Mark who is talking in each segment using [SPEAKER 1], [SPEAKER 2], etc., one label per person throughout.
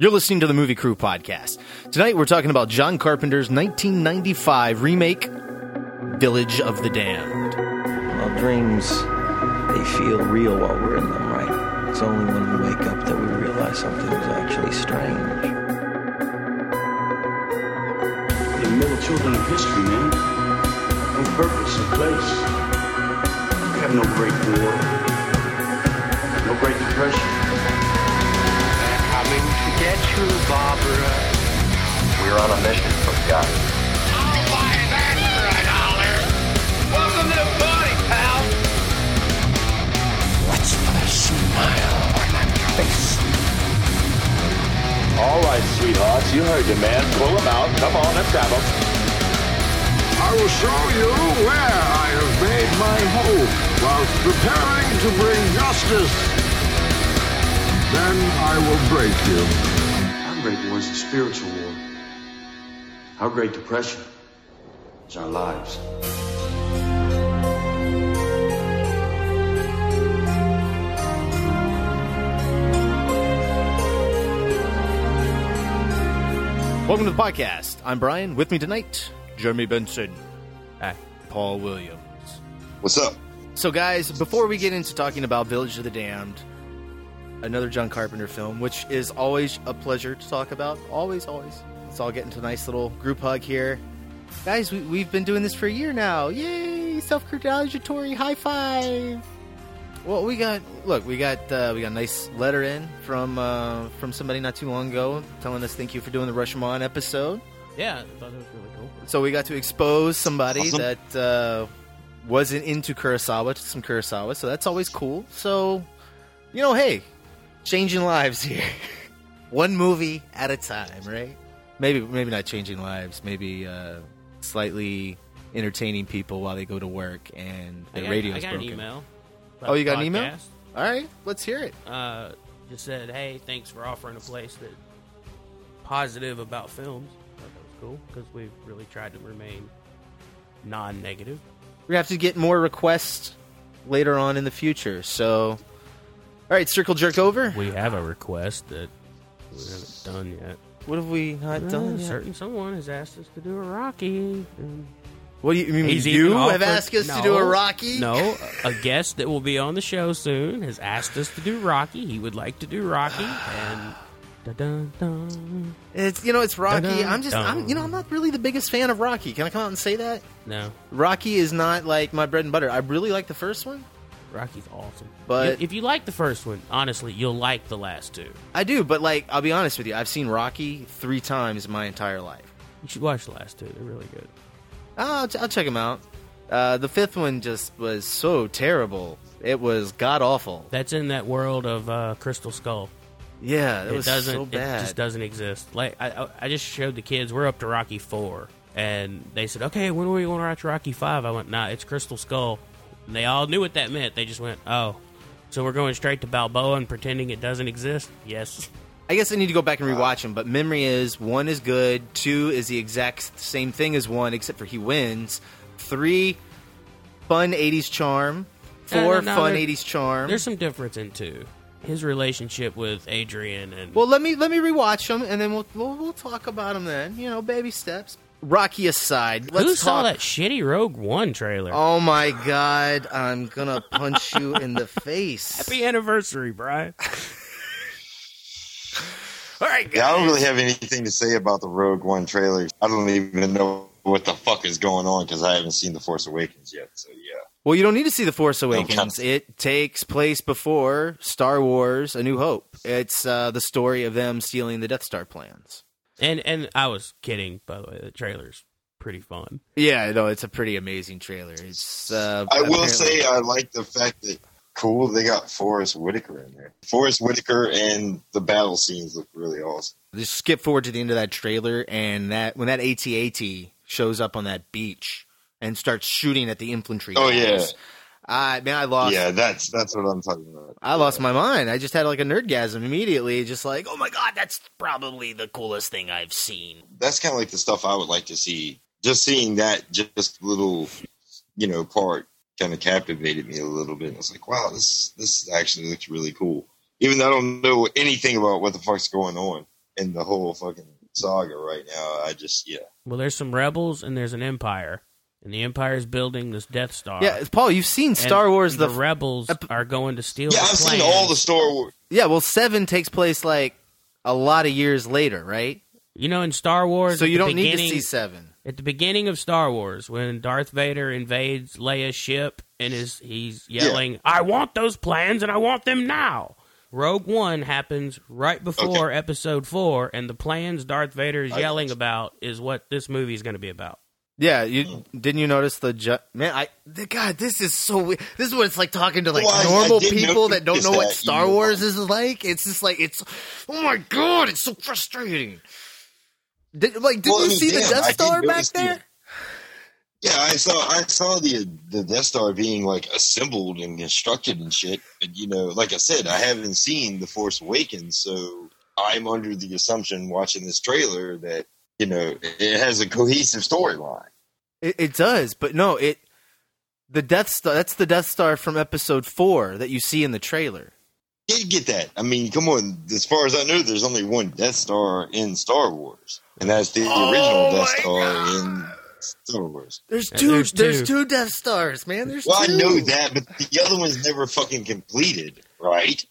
[SPEAKER 1] You're listening to the Movie Crew podcast. Tonight we're talking about John Carpenter's 1995 remake, Village of the Damned.
[SPEAKER 2] Well, dreams, they feel real while we're in them, right? It's only when we wake up that we realize something is actually strange.
[SPEAKER 3] The middle children of history, man. No purpose, no place. We have no great war. No great depression.
[SPEAKER 4] Coming to get you, Barbara.
[SPEAKER 2] We're on a mission from God.
[SPEAKER 4] I'll buy that for a dollar. Welcome to the party, pal. Let's put a smile on that face.
[SPEAKER 5] All right, sweethearts, you heard the man. Pull him out. Come on, let's have him.
[SPEAKER 6] I will show you where I have made my home whilst preparing to bring justice. Then I will break you.
[SPEAKER 3] Our great war is a spiritual war. Our great depression is our lives.
[SPEAKER 1] Welcome to the podcast. I'm Brian. With me tonight, Jeremy Benson. Hi. Paul Williams.
[SPEAKER 7] What's up?
[SPEAKER 1] So, guys, before we get into talking about Village of the Damned, another John Carpenter film, which is always a pleasure to talk about. Always, always. Let's all get into a nice little group hug here. Guys, we, we've been doing this for a year now. Yay! Self congratulatory high five! Well, we got look, we got uh, we got a nice letter in from uh, from somebody not too long ago telling us thank you for doing the Rashomon episode.
[SPEAKER 8] Yeah, I thought it was really cool.
[SPEAKER 1] So we got to expose somebody
[SPEAKER 7] Awesome.
[SPEAKER 1] that uh, wasn't into Kurosawa to some Kurosawa, so that's always cool. So, you know, hey, changing lives here, one movie at a time, right? Maybe, maybe not changing lives, maybe uh, slightly entertaining people while they go to work and
[SPEAKER 8] I
[SPEAKER 1] the
[SPEAKER 8] got,
[SPEAKER 1] radio's
[SPEAKER 8] I got
[SPEAKER 1] broken.
[SPEAKER 8] an email.
[SPEAKER 1] Oh, you
[SPEAKER 8] the
[SPEAKER 1] got an email? All right, let's hear it.
[SPEAKER 8] Uh, just said, hey, thanks for offering a place that positive about films. That was cool because we've really tried to remain non-negative.
[SPEAKER 1] We have to get more requests later on in the future. So, all right, circle jerk over.
[SPEAKER 8] We have a request that we haven't done yet.
[SPEAKER 1] What have we not
[SPEAKER 8] Uh,
[SPEAKER 1] done? Yet?
[SPEAKER 8] certain someone has asked us to do a Rocky. And
[SPEAKER 1] What do you, you mean?
[SPEAKER 8] He's
[SPEAKER 1] You have
[SPEAKER 8] offered-
[SPEAKER 1] asked us to do a Rocky?
[SPEAKER 8] No, a guest that will be on the show soon has asked us to do Rocky. He would like to do Rocky, and dun dun.
[SPEAKER 1] It's you know it's Rocky.
[SPEAKER 8] Dun-dun,
[SPEAKER 1] I'm just I'm you know I'm not really the biggest fan of Rocky. Can I come out and say that?
[SPEAKER 8] No,
[SPEAKER 1] Rocky is not like my bread and butter. I really like the first one.
[SPEAKER 8] Rocky's awesome.
[SPEAKER 1] But-
[SPEAKER 8] if, you like the first one, honestly, you'll like the last two.
[SPEAKER 1] I do, but like I'll be honest with you, I've seen Rocky three times in my entire life.
[SPEAKER 8] You should watch the last two; they're really good.
[SPEAKER 1] I'll, I'll check them out. Uh, the fifth one just was so terrible. It was god awful.
[SPEAKER 8] That's in that world of uh, Crystal Skull.
[SPEAKER 1] Yeah, it,
[SPEAKER 8] It
[SPEAKER 1] was
[SPEAKER 8] doesn't.
[SPEAKER 1] so bad.
[SPEAKER 8] It just doesn't exist. Like I, I- I just showed the kids. We're up to Rocky four, and they said, "Okay, when are we going to watch Rocky 5? I went, "Nah, it's Crystal Skull." And they all knew what that meant. They just went, "Oh, so we're going straight to Balboa and pretending it doesn't exist?" Yes.
[SPEAKER 1] I guess I need to go back and uh, rewatch them, but memory is one is good, two is the exact same thing as one, except for he wins. Three, fun '80s charm.
[SPEAKER 8] No,
[SPEAKER 1] Four,
[SPEAKER 8] no, no,
[SPEAKER 1] fun
[SPEAKER 8] there-
[SPEAKER 1] '80s charm.
[SPEAKER 8] There's some difference in two. His relationship with Adrian and
[SPEAKER 1] Well, let me let me rewatch them, and then we'll we'll, we'll talk about them then. You know, baby steps. Rocky aside, let's
[SPEAKER 8] who
[SPEAKER 1] talk.
[SPEAKER 8] saw that shitty Rogue One trailer?
[SPEAKER 1] Oh my God! I'm gonna punch you in the face.
[SPEAKER 8] Happy anniversary, Brian.
[SPEAKER 1] All right,
[SPEAKER 7] Yeah, I don't really have anything to say about the Rogue One trailer. I don't even know what the fuck is going on because I haven't seen The Force Awakens yet. So yeah,
[SPEAKER 1] Well, you don't need to see the Force
[SPEAKER 7] count.
[SPEAKER 1] Awakens. It takes place before Star Wars: A New Hope. It's uh, the story of them stealing the Death Star plans.
[SPEAKER 8] And and I was kidding, by the way. The trailer's pretty fun.
[SPEAKER 1] Yeah, no, it's a pretty amazing trailer. It's. Uh,
[SPEAKER 7] I will
[SPEAKER 1] apparently-
[SPEAKER 7] say I like the fact that cool they got Forest Whitaker in there. Forest Whitaker and the battle scenes look really awesome.
[SPEAKER 1] Just skip forward to the end of that trailer, and that when that AT-AT shows up on that beach and starts shooting at the infantry.
[SPEAKER 7] Oh,
[SPEAKER 1] guys, I man, I lost.
[SPEAKER 7] Yeah, that's that's what I'm talking about.
[SPEAKER 1] I lost my mind. I just had like a nerdgasm immediately, just like, oh my god, that's probably the coolest thing I've seen.
[SPEAKER 7] That's kind of like the stuff I would like to see. Just seeing that, just little, you know, part kind of captivated me a little bit. I was like, wow, this this actually looks really cool. Even though I don't know anything about what the fuck's going on, in the whole fucking saga right now. I just yeah.
[SPEAKER 8] Well, there's some rebels and there's an empire, and the empire is building this Death Star.
[SPEAKER 1] Yeah, Paul, you've seen
[SPEAKER 8] And
[SPEAKER 1] Star Wars.
[SPEAKER 8] The,
[SPEAKER 1] The,
[SPEAKER 8] rebels
[SPEAKER 1] ep-
[SPEAKER 8] are going to steal.
[SPEAKER 7] Yeah,
[SPEAKER 8] the
[SPEAKER 7] I've seen all the Star Wars.
[SPEAKER 1] yeah, well, seven takes place like a lot of years later, right?
[SPEAKER 8] You know, in Star Wars,
[SPEAKER 1] So you don't need to see seven.
[SPEAKER 8] At the beginning of Star Wars, when Darth Vader invades Leia's ship and is he's yelling, "I want those plans and I want them now." Rogue One happens right before Episode Four, and the plans Darth Vader is
[SPEAKER 7] I-
[SPEAKER 8] yelling about is what this movie is going to be about.
[SPEAKER 1] Yeah, you didn't you notice the ju- man? I the, God, this is so weird. This is what it's like talking to like
[SPEAKER 7] Well, I- I
[SPEAKER 1] normal people that don't know what Star
[SPEAKER 7] you. Uh,
[SPEAKER 1] Wars is like. It's just like it's oh my god, it's so frustrating. Did like did
[SPEAKER 7] Well, I
[SPEAKER 1] you
[SPEAKER 7] mean,
[SPEAKER 1] see the Death
[SPEAKER 7] I
[SPEAKER 1] Star back
[SPEAKER 7] the-
[SPEAKER 1] there?
[SPEAKER 7] Yeah, I saw I saw the the Death Star being like assembled and constructed and shit. But you know, like I said, I haven't seen The Force Awakens, so I'm under the assumption watching this trailer that you know it has a cohesive storyline.
[SPEAKER 1] It, it does, but no, it the Death Star. That's the Death Star from Episode Four that you see in the trailer.
[SPEAKER 7] Did get that? I mean, come on. As far as I know, there's only one Death Star in Star Wars, and that's the
[SPEAKER 1] Oh
[SPEAKER 7] original Death
[SPEAKER 1] my
[SPEAKER 7] Star in Star Wars.
[SPEAKER 1] There's two.
[SPEAKER 8] there's
[SPEAKER 1] there's,
[SPEAKER 8] two.
[SPEAKER 1] two. Death Stars, man. There's
[SPEAKER 7] Well, I
[SPEAKER 1] two.
[SPEAKER 7] know that, but the other one's never fucking completed, right?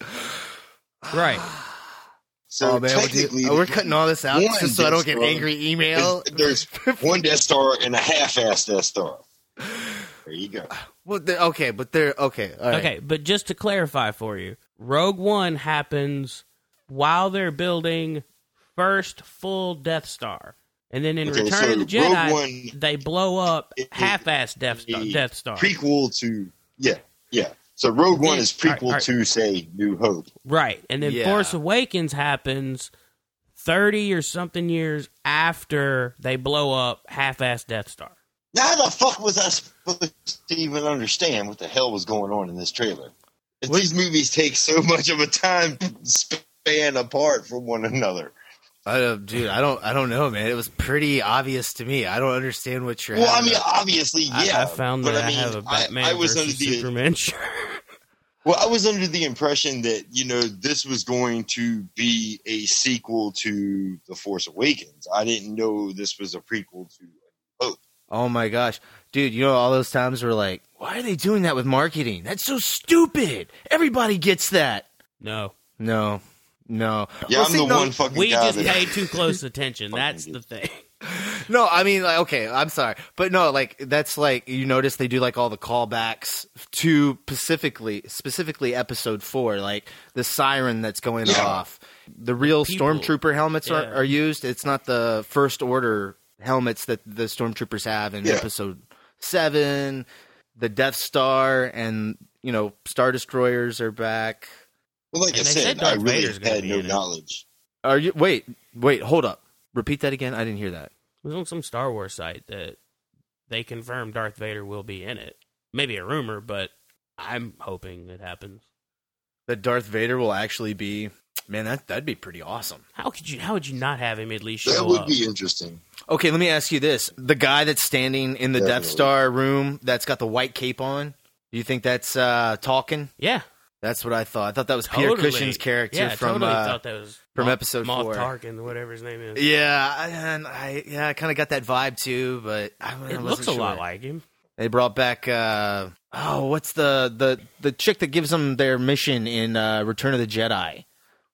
[SPEAKER 8] Right.
[SPEAKER 7] So
[SPEAKER 1] oh man, we're,
[SPEAKER 7] technically,
[SPEAKER 1] oh, we're cutting all this out just so I don't get
[SPEAKER 7] Star.
[SPEAKER 1] angry email.
[SPEAKER 7] There's one Death Star and a half-assed Death Star. There you go.
[SPEAKER 1] Well, okay, but they're okay. all right.
[SPEAKER 8] Okay, but just to clarify for you, Rogue One happens while they're building first full Death Star, and then in
[SPEAKER 7] Okay,
[SPEAKER 8] Return
[SPEAKER 7] so
[SPEAKER 8] of the Jedi,
[SPEAKER 7] One-
[SPEAKER 8] they blow up
[SPEAKER 7] It- it-
[SPEAKER 8] half-ass Death Star. Death Star.
[SPEAKER 7] Prequel to yeah, yeah. So Rogue One is prequel
[SPEAKER 8] alright, alright.
[SPEAKER 7] to say New Hope.
[SPEAKER 8] Right. And then
[SPEAKER 1] Yeah.
[SPEAKER 8] Force Awakens happens 30 or something years after they blow up half ass Death Star.
[SPEAKER 7] Now, how the fuck was I supposed to even understand what the hell was going on in this trailer? If these movies take so much of a time span apart from one another.
[SPEAKER 1] I don't, dude, I don't, I don't know, man. It was pretty obvious to me. I don't understand what you're.
[SPEAKER 7] Well, I mean,
[SPEAKER 1] a-
[SPEAKER 7] obviously, yeah.
[SPEAKER 8] I, found
[SPEAKER 7] but
[SPEAKER 8] that I,
[SPEAKER 7] I, mean,
[SPEAKER 8] have a Batman
[SPEAKER 7] I, I was under
[SPEAKER 8] versus
[SPEAKER 7] the
[SPEAKER 8] Superman shirt.
[SPEAKER 7] Well, I was under the impression that you know this was going to be a sequel to The Force Awakens. I didn't know this was a prequel to.
[SPEAKER 1] oh my gosh, dude, you know all those times we're like, why are they doing that with marketing? That's so stupid. Everybody gets that.
[SPEAKER 8] No.
[SPEAKER 1] No, no.
[SPEAKER 7] Yeah,
[SPEAKER 1] Well,
[SPEAKER 7] I'm
[SPEAKER 1] see,
[SPEAKER 7] the
[SPEAKER 1] no,
[SPEAKER 7] one fucking
[SPEAKER 8] We
[SPEAKER 7] guy
[SPEAKER 8] just
[SPEAKER 7] that.
[SPEAKER 8] pay too close attention. That's the thing.
[SPEAKER 1] No, I mean, like, okay, I'm sorry, but no, like that's like you notice they do like all the callbacks to specifically, specifically episode four, like the siren that's going
[SPEAKER 7] Yeah.
[SPEAKER 1] off. The real
[SPEAKER 8] People-
[SPEAKER 1] stormtrooper helmets
[SPEAKER 8] Yeah.
[SPEAKER 1] are, are used. It's not the first order helmets that the stormtroopers have in
[SPEAKER 7] Yeah.
[SPEAKER 1] episode seven. The Death Star and you know Star Destroyers are back.
[SPEAKER 7] Well, like
[SPEAKER 8] And
[SPEAKER 7] I said,
[SPEAKER 8] said
[SPEAKER 7] I really
[SPEAKER 8] Vader's
[SPEAKER 7] had no
[SPEAKER 8] in it.
[SPEAKER 7] knowledge.
[SPEAKER 1] Are you? Wait, wait, hold up. Repeat that again. I didn't hear that.
[SPEAKER 8] It was on some Star Wars site that they confirmed Darth Vader will be in it. Maybe a rumor, but I'm hoping it happens.
[SPEAKER 1] That Darth Vader will actually be. Man, that that'd be pretty awesome.
[SPEAKER 8] How could you? How would you not have him at least show up?
[SPEAKER 7] That would
[SPEAKER 8] up?
[SPEAKER 7] be interesting.
[SPEAKER 1] Okay, let me ask you this: the guy that's standing in the Death Star room that's got the white cape on, do you think that's uh, talking?
[SPEAKER 8] yeah,
[SPEAKER 1] That's what I thought. I thought that was Peter
[SPEAKER 8] totally.
[SPEAKER 1] Cushing's character
[SPEAKER 8] Yeah,
[SPEAKER 1] from.
[SPEAKER 8] totally
[SPEAKER 1] uh,
[SPEAKER 8] thought that was
[SPEAKER 1] from
[SPEAKER 8] Moff-
[SPEAKER 1] episode
[SPEAKER 8] Moff
[SPEAKER 1] four.
[SPEAKER 8] Tarkin, whatever his name is.
[SPEAKER 1] yeah, and I yeah, I kind of got that vibe too, but I, I
[SPEAKER 8] it looks a
[SPEAKER 1] sure.
[SPEAKER 8] lot like him.
[SPEAKER 1] They brought back. Uh, oh, what's the the the chick that gives them their mission in uh, Return of the Jedi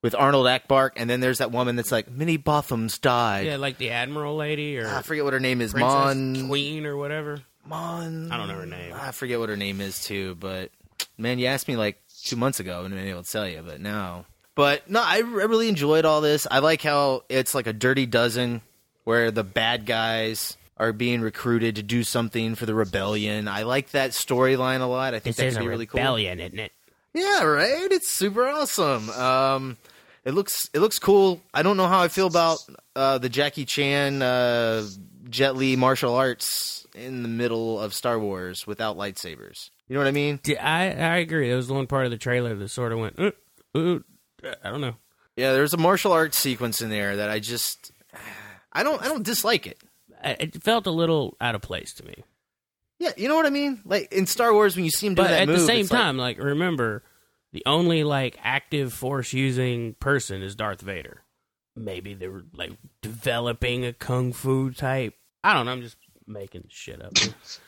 [SPEAKER 1] with Admiral Ackbar, and then there's that woman that's like Minnie Bothans died.
[SPEAKER 8] Yeah, like the Admiral lady or
[SPEAKER 1] I forget what her name is.
[SPEAKER 8] Princess
[SPEAKER 1] Mon
[SPEAKER 8] Queen or whatever.
[SPEAKER 1] Mon.
[SPEAKER 8] I don't know her name.
[SPEAKER 1] I forget what her name is too, but man, you asked me like two months ago and I able to tell you, but now. But no, I, I really enjoyed all this. I like how it's like a dirty dozen where the bad guys are being recruited to do something for the rebellion. I like that storyline a lot. I think
[SPEAKER 8] This
[SPEAKER 1] that
[SPEAKER 8] is
[SPEAKER 1] could be really cool.
[SPEAKER 8] rebellion, isn't it?
[SPEAKER 1] Yeah, right. It's super awesome. Um, it looks it looks cool. I don't know how I feel about uh, the Jackie Chan uh, Jet Li martial arts in the middle of Star Wars without lightsabers. You know what I mean?
[SPEAKER 8] I I agree. There was the one part of the trailer that sort of went. Uh, uh, I don't know.
[SPEAKER 1] Yeah, there's a martial arts sequence in there that I just I don't I don't dislike it.
[SPEAKER 8] It felt a little out of place to me.
[SPEAKER 1] Yeah, you know what I mean? Like in Star Wars when you see him do
[SPEAKER 8] But
[SPEAKER 1] that
[SPEAKER 8] at
[SPEAKER 1] move,
[SPEAKER 8] the same
[SPEAKER 1] it's like-
[SPEAKER 8] time, like remember, the only like active force using person is Darth Vader. maybe they were like developing a kung fu type. I don't know. I'm just making shit up.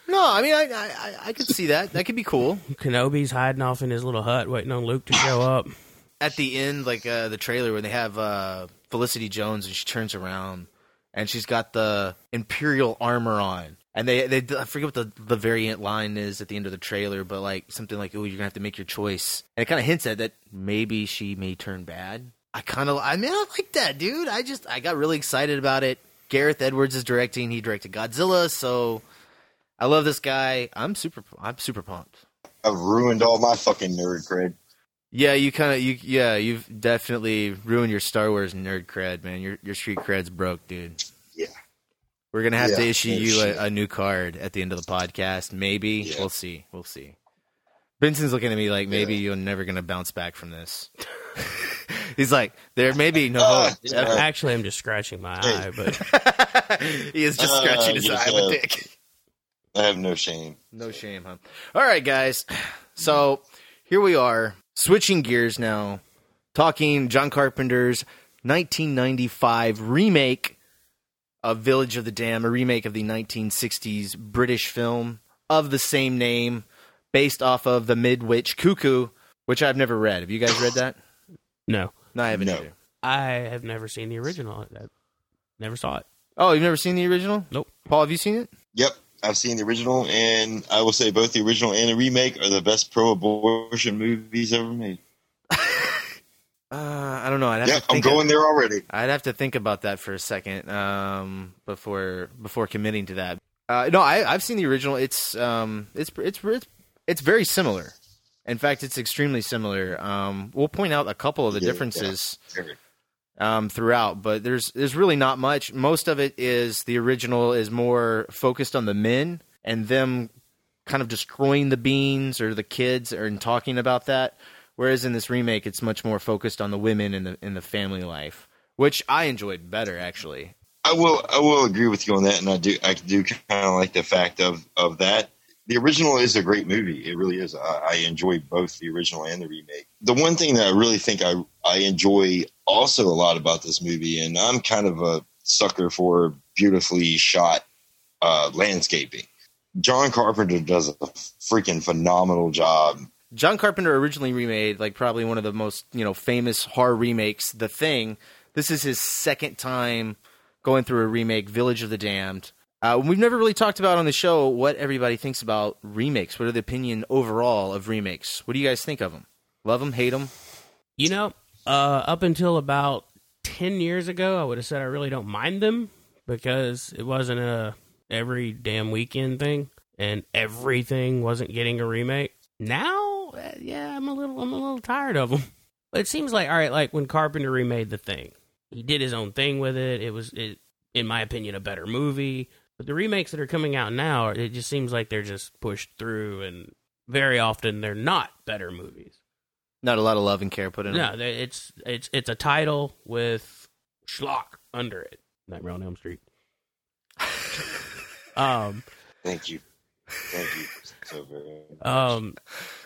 [SPEAKER 1] No, I mean, I, I- I could see that. That could be cool.
[SPEAKER 8] Kenobi's hiding off in his little hut, waiting on Luke to show up.
[SPEAKER 1] At the end, like uh, the trailer, when they have uh, Felicity Jones and she turns around and she's got the Imperial armor on. And they, they, I forget what the, the variant line is at the end of the trailer, but like something like, "Oh, you're gonna have to make your choice," and it kind of hints at that maybe she may turn bad. I kind of, I mean, I like that, dude. I just, I got really excited about it. Gareth Edwards is directing. He directed Godzilla, so I love this guy. I'm super, I'm super pumped.
[SPEAKER 7] I've ruined all my fucking nerd cred.
[SPEAKER 1] Yeah, you kind of you yeah, you've definitely ruined your Star Wars nerd cred, man. Your your street cred's broke, dude.
[SPEAKER 7] Yeah.
[SPEAKER 1] We're gonna have to issue you a, a new card at the end of the podcast. Maybe
[SPEAKER 7] Yeah.
[SPEAKER 1] we'll see. We'll see. Benson's looking at me like maybe
[SPEAKER 7] Yeah.
[SPEAKER 1] you're never gonna bounce back from this. He's like, there may be no
[SPEAKER 7] Uh,
[SPEAKER 1] hope.
[SPEAKER 7] yeah.
[SPEAKER 8] Actually, I'm just scratching my
[SPEAKER 7] Hey.
[SPEAKER 8] eye, but
[SPEAKER 1] he is just
[SPEAKER 7] Uh,
[SPEAKER 1] scratching his
[SPEAKER 7] yes,
[SPEAKER 1] eye with
[SPEAKER 7] uh,
[SPEAKER 1] dick.
[SPEAKER 7] I have no shame.
[SPEAKER 1] No shame, huh? All right, guys. So here we are, switching gears now, talking John Carpenter's 1995 remake of Village of the Damned, a remake of the 1960s British film of the same name, based off of The Midwich Cuckoo, which I've never read. Have you guys read that?
[SPEAKER 8] no,
[SPEAKER 1] No, I haven't
[SPEAKER 7] No.
[SPEAKER 1] either.
[SPEAKER 8] I have never seen the original. I never saw it.
[SPEAKER 1] Oh, you've never seen the original?
[SPEAKER 8] Nope.
[SPEAKER 1] Paul, have you seen it?
[SPEAKER 7] Yep, I've seen the original, and I will say both the original and the remake are the best pro-abortion movies ever made.
[SPEAKER 1] Uh, I don't know. I'd have
[SPEAKER 7] Yeah,
[SPEAKER 1] to
[SPEAKER 7] I'm going there already.
[SPEAKER 1] I'd have to think about that for a second um, before before committing to that. Uh, no, I, I've seen the original. It's um, it's it's it's it's very similar. In fact, it's extremely similar. Um, we'll point out a couple of the
[SPEAKER 7] Yeah,
[SPEAKER 1] differences
[SPEAKER 7] Very.
[SPEAKER 1] Um, throughout, but there's there's really not much. Most of it is the original is more focused on the men and them kind of destroying the beans or the kids or and talking about that. Whereas in this remake, it's much more focused on the women and the in the family life, which I enjoyed better actually.
[SPEAKER 7] I will I will agree with you on that, and I do I do kind of like the fact of of that. The original is a great movie. It really is. I, I enjoy both the original and the remake. The one thing that I really think I I enjoy also a lot about this movie, and I'm kind of a sucker for beautifully shot uh, landscaping. John Carpenter does a freaking phenomenal job.
[SPEAKER 1] John Carpenter originally remade like probably one of the most you know famous horror remakes, The Thing. This is his second time going through a remake, Village of the Damned. Uh, we've never really talked about on the show what everybody thinks about remakes. What are the opinion overall of remakes? What do you guys think of them? Love them, hate them?
[SPEAKER 8] You know, uh, up until about 10 years ago, I would have said I really don't mind them because it wasn't a every damn weekend thing and everything wasn't getting a remake. Now, uh, yeah, I'm a little I'm a little tired of them. But it seems like all right, like when Carpenter remade The Thing. He did his own thing with it. It was it, in my opinion a better movie. But the remakes that are coming out now, it just seems like they're just pushed through and very often they're not better movies.
[SPEAKER 1] Not a lot of love and care put in
[SPEAKER 8] No,
[SPEAKER 1] them.
[SPEAKER 8] it's it's it's a title with schlock under it. Nightmare on Elm Street. um,
[SPEAKER 7] Thank you, thank you so very much.
[SPEAKER 8] um,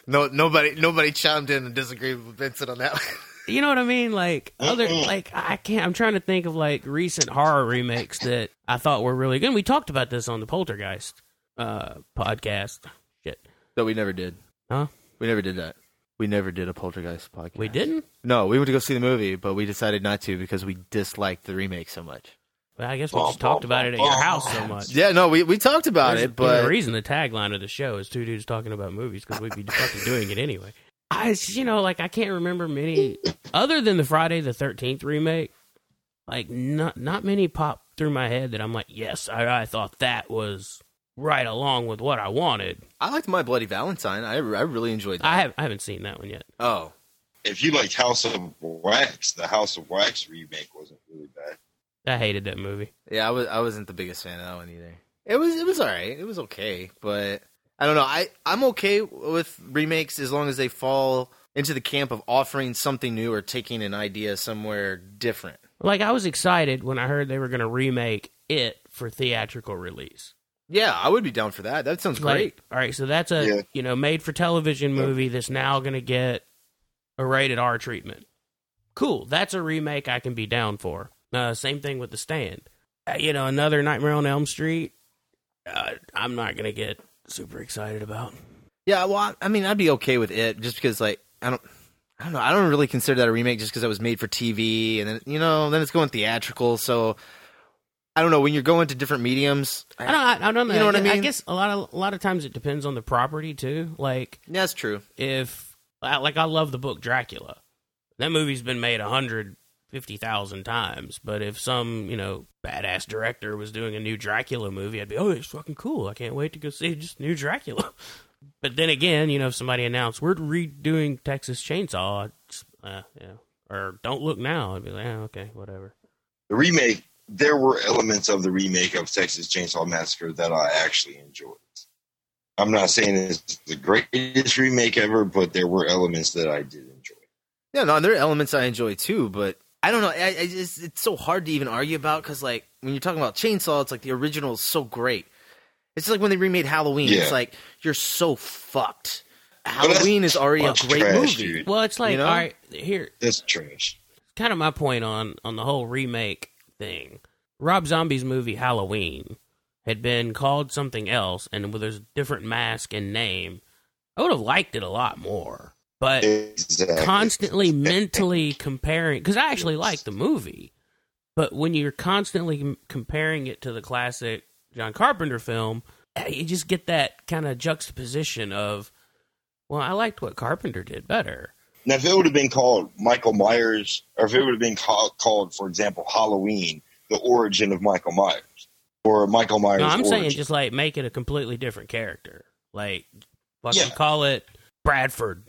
[SPEAKER 1] No, nobody, nobody chimed in and disagreed with Vincent on that.
[SPEAKER 8] you know what I mean? Like other, like I can't. I'm trying to think of like recent horror remakes that I thought were really good. We talked about this on the Poltergeist uh podcast. Shit,
[SPEAKER 1] that we never did.
[SPEAKER 8] huh?
[SPEAKER 1] We never did that. We never did a Poltergeist podcast.
[SPEAKER 8] We didn't.
[SPEAKER 1] No, we went to go see the movie, but we decided not to because we disliked the remake so much.
[SPEAKER 8] Well, I guess we just talked about it at your house so much.
[SPEAKER 1] Yeah, no, we, we talked about
[SPEAKER 8] There's-
[SPEAKER 1] it, but
[SPEAKER 8] the reason the tagline of the show is two dudes talking about movies because we'd be fucking doing it anyway. I, you know, like I can't remember many other than the Friday the Thirteenth remake. Like not not many pop through my head that I'm like, yes, I, I thought that was right along with what I wanted.
[SPEAKER 1] I liked My Bloody Valentine. I, I really enjoyed that.
[SPEAKER 8] I have I haven't seen that one yet.
[SPEAKER 1] oh,
[SPEAKER 7] if you liked House of Wax, the House of Wax remake wasn't really bad.
[SPEAKER 8] I hated that movie.
[SPEAKER 1] yeah, I was I wasn't the biggest fan of that one either. It was it was all right. It was okay, but I don't know. I I'm okay with remakes as long as they fall into the camp of offering something new or taking an idea somewhere different.
[SPEAKER 8] Like I was excited when I heard they were going to remake it for theatrical release.
[SPEAKER 1] Yeah, I would be down for that. That sounds
[SPEAKER 8] Like,
[SPEAKER 1] great.
[SPEAKER 8] all right, so that's a
[SPEAKER 7] Yeah.
[SPEAKER 8] you know made for television movie that's now going to get a rated R treatment. Cool. That's a remake I can be down for. Uh, same thing with The Stand. Uh, you know, another Nightmare on Elm Street. Uh, I'm not gonna get super excited about.
[SPEAKER 1] Yeah, well, I- I mean, I'd be okay with it just because, like, I don't, I don't know, I don't really consider that a remake just because it was made for TV, and then you know, then it's going theatrical. So, I don't know when you're going to different mediums.
[SPEAKER 8] I don't. I, I don't know.
[SPEAKER 1] You know what I
[SPEAKER 8] I
[SPEAKER 1] mean?
[SPEAKER 8] I guess a lot of a lot of times it depends on the property too. Like
[SPEAKER 1] Yeah, that's true.
[SPEAKER 8] if like I love the book Dracula. That movie's been made a hundred fifty thousand times, but if some you know badass director was doing a new Dracula movie, I'd be oh it's fucking cool. I can't wait to go see just new Dracula. But then again, you know, if somebody announced we're redoing Texas Chainsaw, I'd just, uh, yeah, or Don't Look Now, I'd be like, yeah, okay, whatever.
[SPEAKER 7] The remake, there were elements of the remake of Texas Chainsaw Massacre that I actually enjoyed. I'm not saying it's the greatest remake ever, but there were elements that I did enjoy.
[SPEAKER 1] Yeah, no, there are elements I enjoy too, but I don't know. I, I just, it's so hard to even argue about because, like, when you're talking about Chainsaw, it's like the original is so great. It's like when they remade Halloween.
[SPEAKER 7] Yeah.
[SPEAKER 1] It's like you're so fucked.
[SPEAKER 7] that's-
[SPEAKER 1] Halloween is already a great
[SPEAKER 7] trash,
[SPEAKER 1] movie.
[SPEAKER 7] dude.
[SPEAKER 8] Well, it's like
[SPEAKER 1] You know?
[SPEAKER 8] all right, here
[SPEAKER 7] That's trash.
[SPEAKER 8] kind of my point on on the whole remake thing. Rob Zombie's movie Halloween had been called something else, and with a different mask and name, I would have liked it a lot more. But
[SPEAKER 7] Exactly.
[SPEAKER 8] constantly mentally comparing, because I actually like the movie, but when you're constantly comparing it to the classic John Carpenter film, eh, you just get that kind of juxtaposition of, well, I liked what Carpenter did better.
[SPEAKER 7] Now, if it would have been called Michael Myers, or if it would have been called, called for example, Halloween, the origin of Michael Myers, or Michael Myers.
[SPEAKER 8] No, I'm
[SPEAKER 7] origin.
[SPEAKER 8] saying just like make it a completely different character. Like fucking
[SPEAKER 7] Yeah.
[SPEAKER 8] call it Bradford.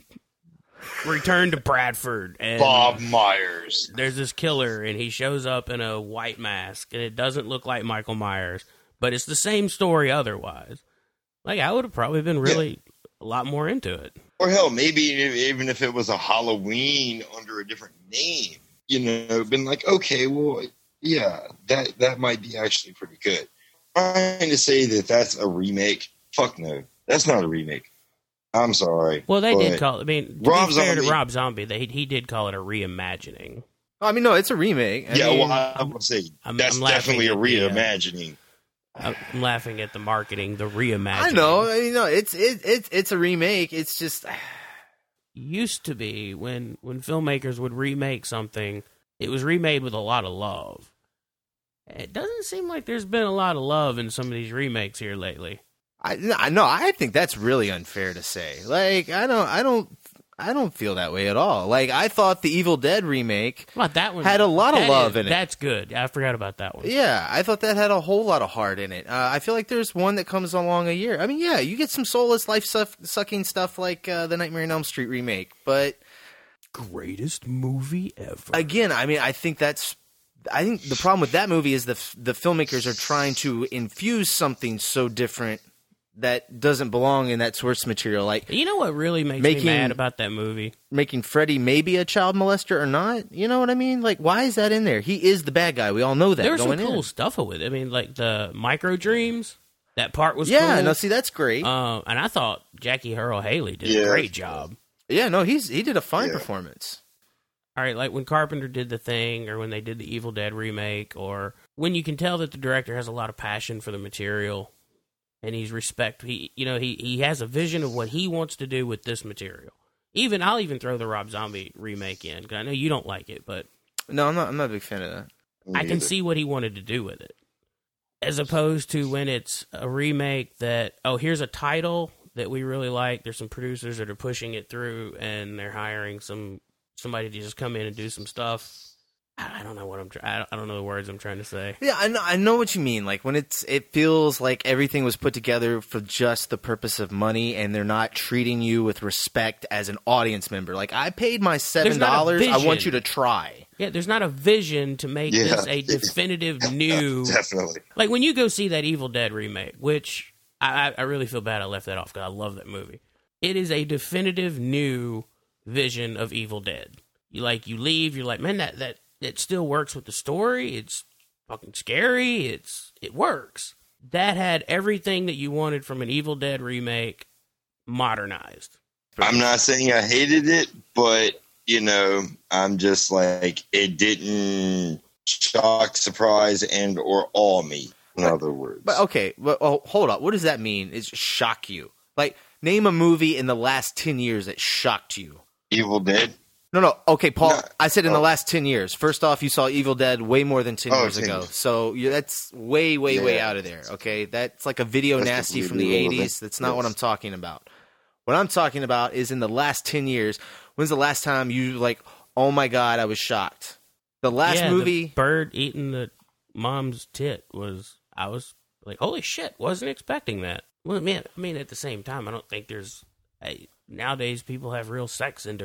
[SPEAKER 8] Return to Bradford and
[SPEAKER 7] Bob Myers.
[SPEAKER 8] there's this killer and he shows up in a white mask and it doesn't look like Michael Myers, but it's the same story otherwise. Like I would have probably been really a lot more into it.
[SPEAKER 7] Or hell, maybe even if it was a Halloween under a different name, you know, been like, okay, well, yeah, that that might be actually pretty good. Trying to say that that's a remake, fuck no, that's not a remake. I'm sorry.
[SPEAKER 8] Well, they
[SPEAKER 7] but
[SPEAKER 8] did call. It, I mean, to
[SPEAKER 7] Rob
[SPEAKER 8] be fair
[SPEAKER 7] Zombie-
[SPEAKER 8] to Rob Zombie, they, he did call it a reimagining.
[SPEAKER 1] I mean, no, it's a remake. I
[SPEAKER 7] yeah,
[SPEAKER 1] mean,
[SPEAKER 7] well, I, I would say
[SPEAKER 8] I'm-
[SPEAKER 7] that's
[SPEAKER 8] I'm
[SPEAKER 7] definitely a
[SPEAKER 8] at the, uh,
[SPEAKER 7] reimagining.
[SPEAKER 8] I'm laughing at the marketing, the reimagining.
[SPEAKER 1] I know. I mean, no, it's it, it's it's a remake. It's just
[SPEAKER 8] used to be when when filmmakers would remake something, it was remade with a lot of love. It doesn't seem like there's been a lot of love in some of these remakes here lately.
[SPEAKER 1] I know. I think that's really unfair to say. Like, I don't, I don't, I don't feel that way at all. Like, I thought the Evil Dead remake.
[SPEAKER 8] How about that one?
[SPEAKER 1] Had a lot of love
[SPEAKER 8] is-
[SPEAKER 1] in it.
[SPEAKER 8] That's good. I forgot about that one.
[SPEAKER 1] Yeah, I thought that had a whole lot of heart in it. Uh, I feel like there's one that comes along a year. I mean, yeah, you get some soulless, life sucking stuff like uh, the Nightmare on Elm Street remake, but
[SPEAKER 8] Greatest movie ever.
[SPEAKER 1] again, I mean, I think that's. I think the problem with that movie is the the filmmakers are trying to infuse something so different that doesn't belong in that source material. Like
[SPEAKER 8] you know what really makes
[SPEAKER 1] Making-
[SPEAKER 8] me mad about that movie?
[SPEAKER 1] making Freddy maybe a child molester or not. You know what I mean? Like, why is that in there? He is the bad guy. We all know that
[SPEAKER 8] There was some cool
[SPEAKER 1] in.
[SPEAKER 8] stuff with it. I mean, like the micro dreams. That part was
[SPEAKER 1] Yeah,
[SPEAKER 8] cool.
[SPEAKER 1] no, see, that's great.
[SPEAKER 8] Uh, and I thought Jackie Earle Haley did
[SPEAKER 7] Yeah.
[SPEAKER 8] a great job.
[SPEAKER 1] yeah, no, he's he did a fine
[SPEAKER 7] Yeah.
[SPEAKER 1] performance.
[SPEAKER 8] all right, like when Carpenter did the thing, or when they did the Evil Dead remake, or when you can tell that the director has a lot of passion for the material, and he's respect. He, you know, he he has a vision of what he wants to do with this material. Even I'll even throw the Rob Zombie remake in 'cause I know you don't like it, but
[SPEAKER 1] No, I'm not. I'm not a big fan of that.
[SPEAKER 7] Me
[SPEAKER 8] I can
[SPEAKER 7] neither.
[SPEAKER 8] see what he wanted to do with it. As opposed to when it's a remake that, oh, here's a title that we really like. There's some producers that are pushing it through and they're hiring some somebody to just come in and do some stuff. I I don't know what I'm. try- I don't- I don't know the words I'm trying to say.
[SPEAKER 1] Yeah, I know. I know what you mean. Like when it's, it feels like everything was put together for just the purpose of money, and they're not treating you with respect as an audience member. Like I paid my seven dollars. I want you to try.
[SPEAKER 8] Yeah, there's not a vision to make
[SPEAKER 7] Yeah.
[SPEAKER 8] this a definitive new.
[SPEAKER 7] Definitely.
[SPEAKER 8] Like when you go see that Evil Dead remake, which I, I- I really feel bad I left that off because I love that movie. It is a definitive new vision of Evil Dead. You like you leave, you're like, man, that that it still works with the story. It's fucking scary. It's it works. That had everything that you wanted from an Evil Dead remake modernized.
[SPEAKER 7] I'm not saying I hated it, but you know, I'm just like it didn't shock, surprise, and or awe me. In other words,
[SPEAKER 1] But okay, but oh, hold up. What does that mean? Is shock you? Like name a movie in the last ten years that shocked you.
[SPEAKER 7] Evil Dead.
[SPEAKER 1] No, no. Okay, Paul.
[SPEAKER 7] No.
[SPEAKER 1] I said in the
[SPEAKER 7] Oh.
[SPEAKER 1] last ten years. First off, you saw Evil Dead way more than ten
[SPEAKER 7] Oh,
[SPEAKER 1] years
[SPEAKER 7] 10
[SPEAKER 1] ago,
[SPEAKER 7] years.
[SPEAKER 1] so you, that's way, way, way out of there. Okay, that's like a video
[SPEAKER 7] That's
[SPEAKER 1] nasty from the '80s. That's not what I'm talking about. What I'm talking about is in the last ten years. When's the last time you like? Oh my god, I was shocked. The last
[SPEAKER 8] yeah, the
[SPEAKER 1] movie.
[SPEAKER 8] bird eating the mom's tit was. I was like, holy shit! Wasn't expecting that. Well, man, I mean, at the same time, I don't think there's. I, nowadays, people have real sex in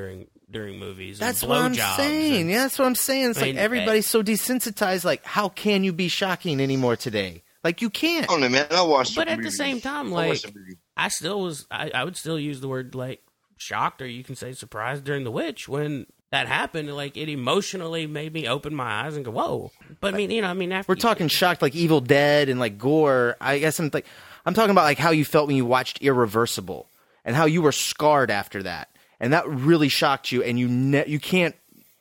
[SPEAKER 8] during during movies.
[SPEAKER 1] That's
[SPEAKER 8] and
[SPEAKER 1] what I'm saying.
[SPEAKER 8] and-
[SPEAKER 1] Yeah, that's what I'm saying. It's
[SPEAKER 8] I
[SPEAKER 1] like
[SPEAKER 8] mean, eh,
[SPEAKER 1] everybody's so desensitized. Like, how can you be shocking anymore today? Like, you can't.
[SPEAKER 7] I don't man. I watched.
[SPEAKER 8] But
[SPEAKER 7] the
[SPEAKER 8] at the same time, like-
[SPEAKER 7] the movie.
[SPEAKER 8] I still was. I, I would still use the word like shocked, or you can say surprised during the witch when that happened. Like it emotionally made me open my eyes and go, "Whoa!" But I mean, you know, I mean, after
[SPEAKER 1] We're talking shocked like Evil Dead and like gore. I guess I'm like I'm talking about like how you felt when you watched Irreversible and how you were scarred after that, and that really shocked you, and you ne- you can't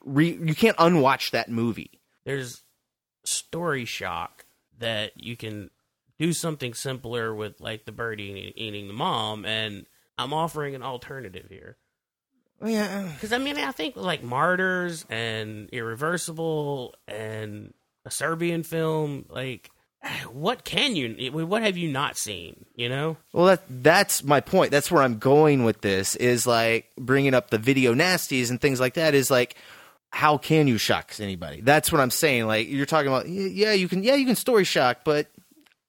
[SPEAKER 1] re- you can't unwatch that movie.
[SPEAKER 8] there's story shock that you can do something simpler with like the bird eating, eating the mom and i'm offering an alternative here oh,
[SPEAKER 1] Yeah,
[SPEAKER 8] because i mean i think like martyrs and irreversible and a serbian film like what can you what have you not seen you know
[SPEAKER 1] Well, that that's my point. That's where I'm going with this. Is like bringing up the video nasties and things like that. Is like, how can you shock anybody? That's what I'm saying. Like you're talking about. Yeah, you can. Yeah, you can story shock, but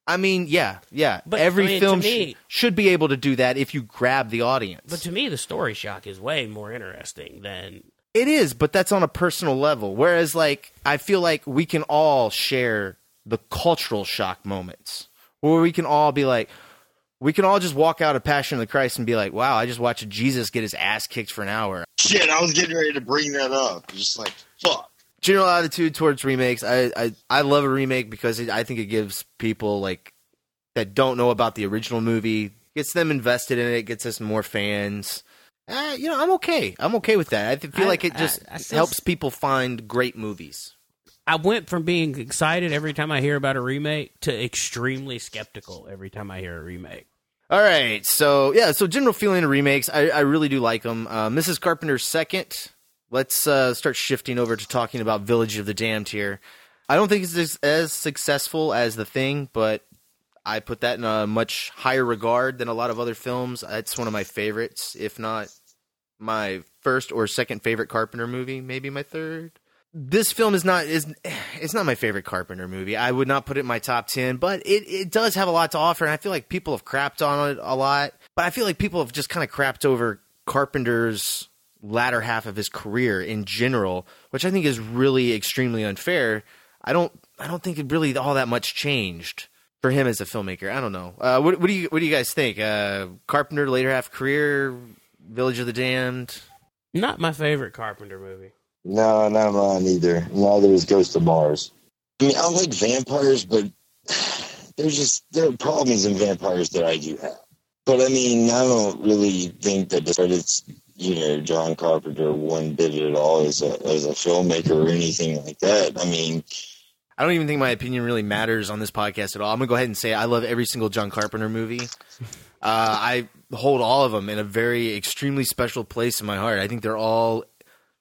[SPEAKER 1] I mean, yeah, yeah.
[SPEAKER 8] But,
[SPEAKER 1] Every
[SPEAKER 8] I mean,
[SPEAKER 1] film sh- should be able to do that if you grab the audience.
[SPEAKER 8] but to me the story shock is way more interesting than
[SPEAKER 1] It is, but that's on a personal level. Whereas, like, I feel like we can all share the cultural shock moments, where we can all be like, we can all just walk out of Passion of the Christ and be like, "Wow, I just watched Jesus get his ass kicked for an hour."
[SPEAKER 7] Shit, I was getting ready to bring that up. Just like fuck.
[SPEAKER 1] General attitude towards remakes, I I, I love a remake because it, I think it gives people like that don't know about the original movie, gets them invested in it, gets us more fans. Uh, you know, I'm okay. I'm okay with that. I feel
[SPEAKER 8] I-
[SPEAKER 1] like it just
[SPEAKER 8] I still
[SPEAKER 1] helps people find great movies.
[SPEAKER 8] I went from being excited every time I hear about a remake to extremely skeptical every time I hear a remake.
[SPEAKER 1] All right, so yeah, so general feeling of remakes, I, I really do like them. Uh, Mrs. Carpenter's second. Let's uh, start shifting over to talking about Village of the Damned here. I don't think it's as, as successful as The Thing, but I put that in a much higher regard than a lot of other films. It's one of my favorites, if not my first or second favorite Carpenter movie, maybe my third. This film is not is it's not my favorite Carpenter movie. I would not put it in my top ten, but it, it does have a lot to offer, and I feel like people have crapped on it a lot. But I feel like people have just kind of crapped over Carpenter's latter half of his career in general, which I think is really extremely unfair. I don't I don't think it really all that much changed for him as a filmmaker. I don't know. Uh, what, what do you what do you guys think? Uh, Carpenter later half career, Village of the Damned.
[SPEAKER 8] Not my favorite Carpenter movie.
[SPEAKER 7] No, not mine either. Neither is Ghost of Mars. I mean, I like vampires, but there's just there are problems in vampires that I do have. But I mean, I don't really think that it's you know John Carpenter one bit at all as a as a filmmaker or anything like that. I mean,
[SPEAKER 1] I don't even think my opinion really matters on this podcast at all. I'm gonna go ahead and say I love every single John Carpenter movie. Uh, I hold all of them in a very extremely special place in my heart. I think they're all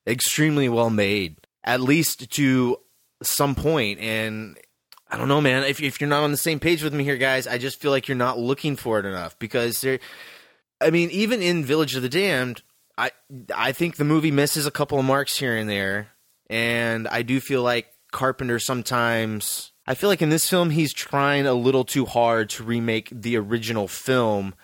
[SPEAKER 1] extremely well made, at least to some point. And I don't know, man. If if you're not on the same page with me here, guys, I just feel like you're not looking for it enough because there. I mean, even in Village of the Damned, I I think the movie misses a couple of marks here and there, and I do feel like Carpenter sometimes. I feel like in this film he's trying a little too hard to remake the original film,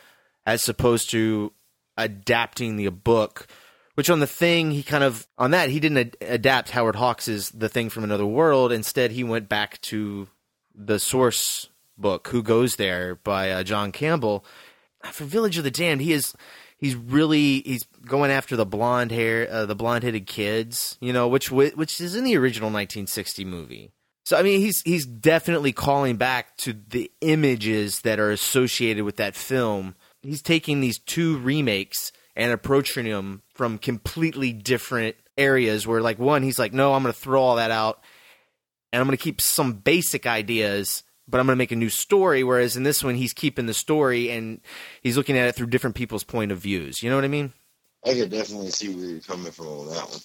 [SPEAKER 1] as opposed to adapting the book. Which on the thing he kind of on that he didn't ad- adapt Howard Hawks's The Thing from Another World. Instead, he went back to the source book, Who Goes There by uh, John Campbell. For Village of the Damned, he is he's really he's going after the blonde hair, uh, the blonde headed kids, you know, which which is in the original 1960 movie. So I mean, he's he's definitely calling back to the images that are associated with that film. He's taking these two remakes and approaching them from completely different areas where like one he's like no I'm going to throw all that out and I'm going to keep some basic ideas but I'm going to make a new story whereas in this one he's keeping the story and he's looking at it through different people's point of views. You know what I mean?
[SPEAKER 7] I could definitely see where you're coming from on that one.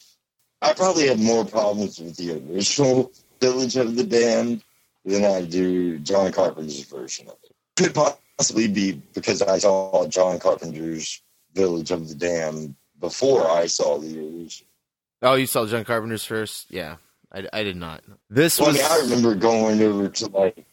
[SPEAKER 7] I probably have more problems with the original Village of the Damned than I do John Carpenter's version of it. Could possibly be because I saw John Carpenter's Village of the Damned before I saw the original.
[SPEAKER 1] Oh, you saw John Carpenter's first? Yeah. I, I did not. This
[SPEAKER 7] Well, I,
[SPEAKER 1] was
[SPEAKER 7] mean, I remember going over to like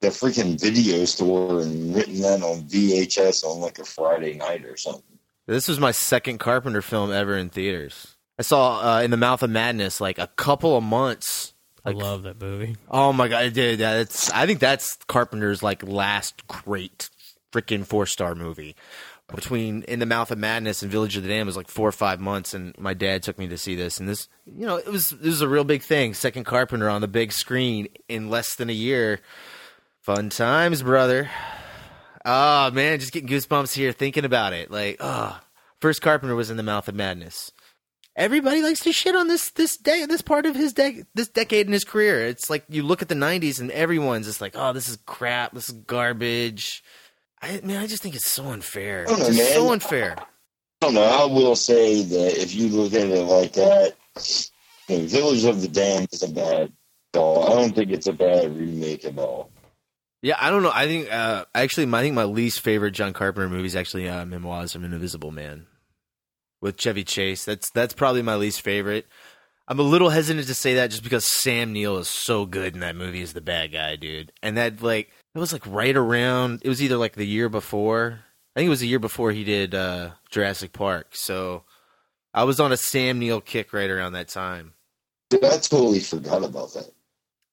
[SPEAKER 7] the freaking video store and renting that on VHS on like a Friday night or something.
[SPEAKER 1] This was my second Carpenter film ever in theaters. I saw uh, in the Mouth of Madness like a couple of months. Like,
[SPEAKER 8] I love that movie.
[SPEAKER 1] oh my god, dude, that's I think that's Carpenter's like last great freaking four star movie. Between In the Mouth of Madness and Village of the Damned was like four or five months, and my dad took me to see this. And this, you know, it was this was a real big thing. Second Carpenter on the big screen in less than a year. Fun times, brother. Oh man, just getting goosebumps here thinking about it. Like, oh, first Carpenter was in the Mouth of Madness. Everybody likes to shit on this this day this part of his de- this decade in his career. It's like you look at the '90s and everyone's just like, "Oh, this is crap. This is garbage." I man, I just think it's so unfair.
[SPEAKER 7] Know,
[SPEAKER 1] It's
[SPEAKER 7] man.
[SPEAKER 1] so unfair.
[SPEAKER 7] I don't know. I will say that if you look at it like that, you know, Village of the Damned is a bad doll. I don't think it's a bad remake at all.
[SPEAKER 1] Yeah, I don't know. I think uh, actually, my, I think my least favorite John Carpenter movie is actually uh, Memoirs of an Invisible Man with Chevy Chase. That's that's probably my least favorite. I'm a little hesitant to say that just because Sam Neill is so good in that movie as the bad guy, dude. And that like it was like right around. It was either like the year before. I think it was the year before he did uh, Jurassic Park. So I was on a Sam Neill kick right around that time.
[SPEAKER 7] Dude, I totally forgot about that.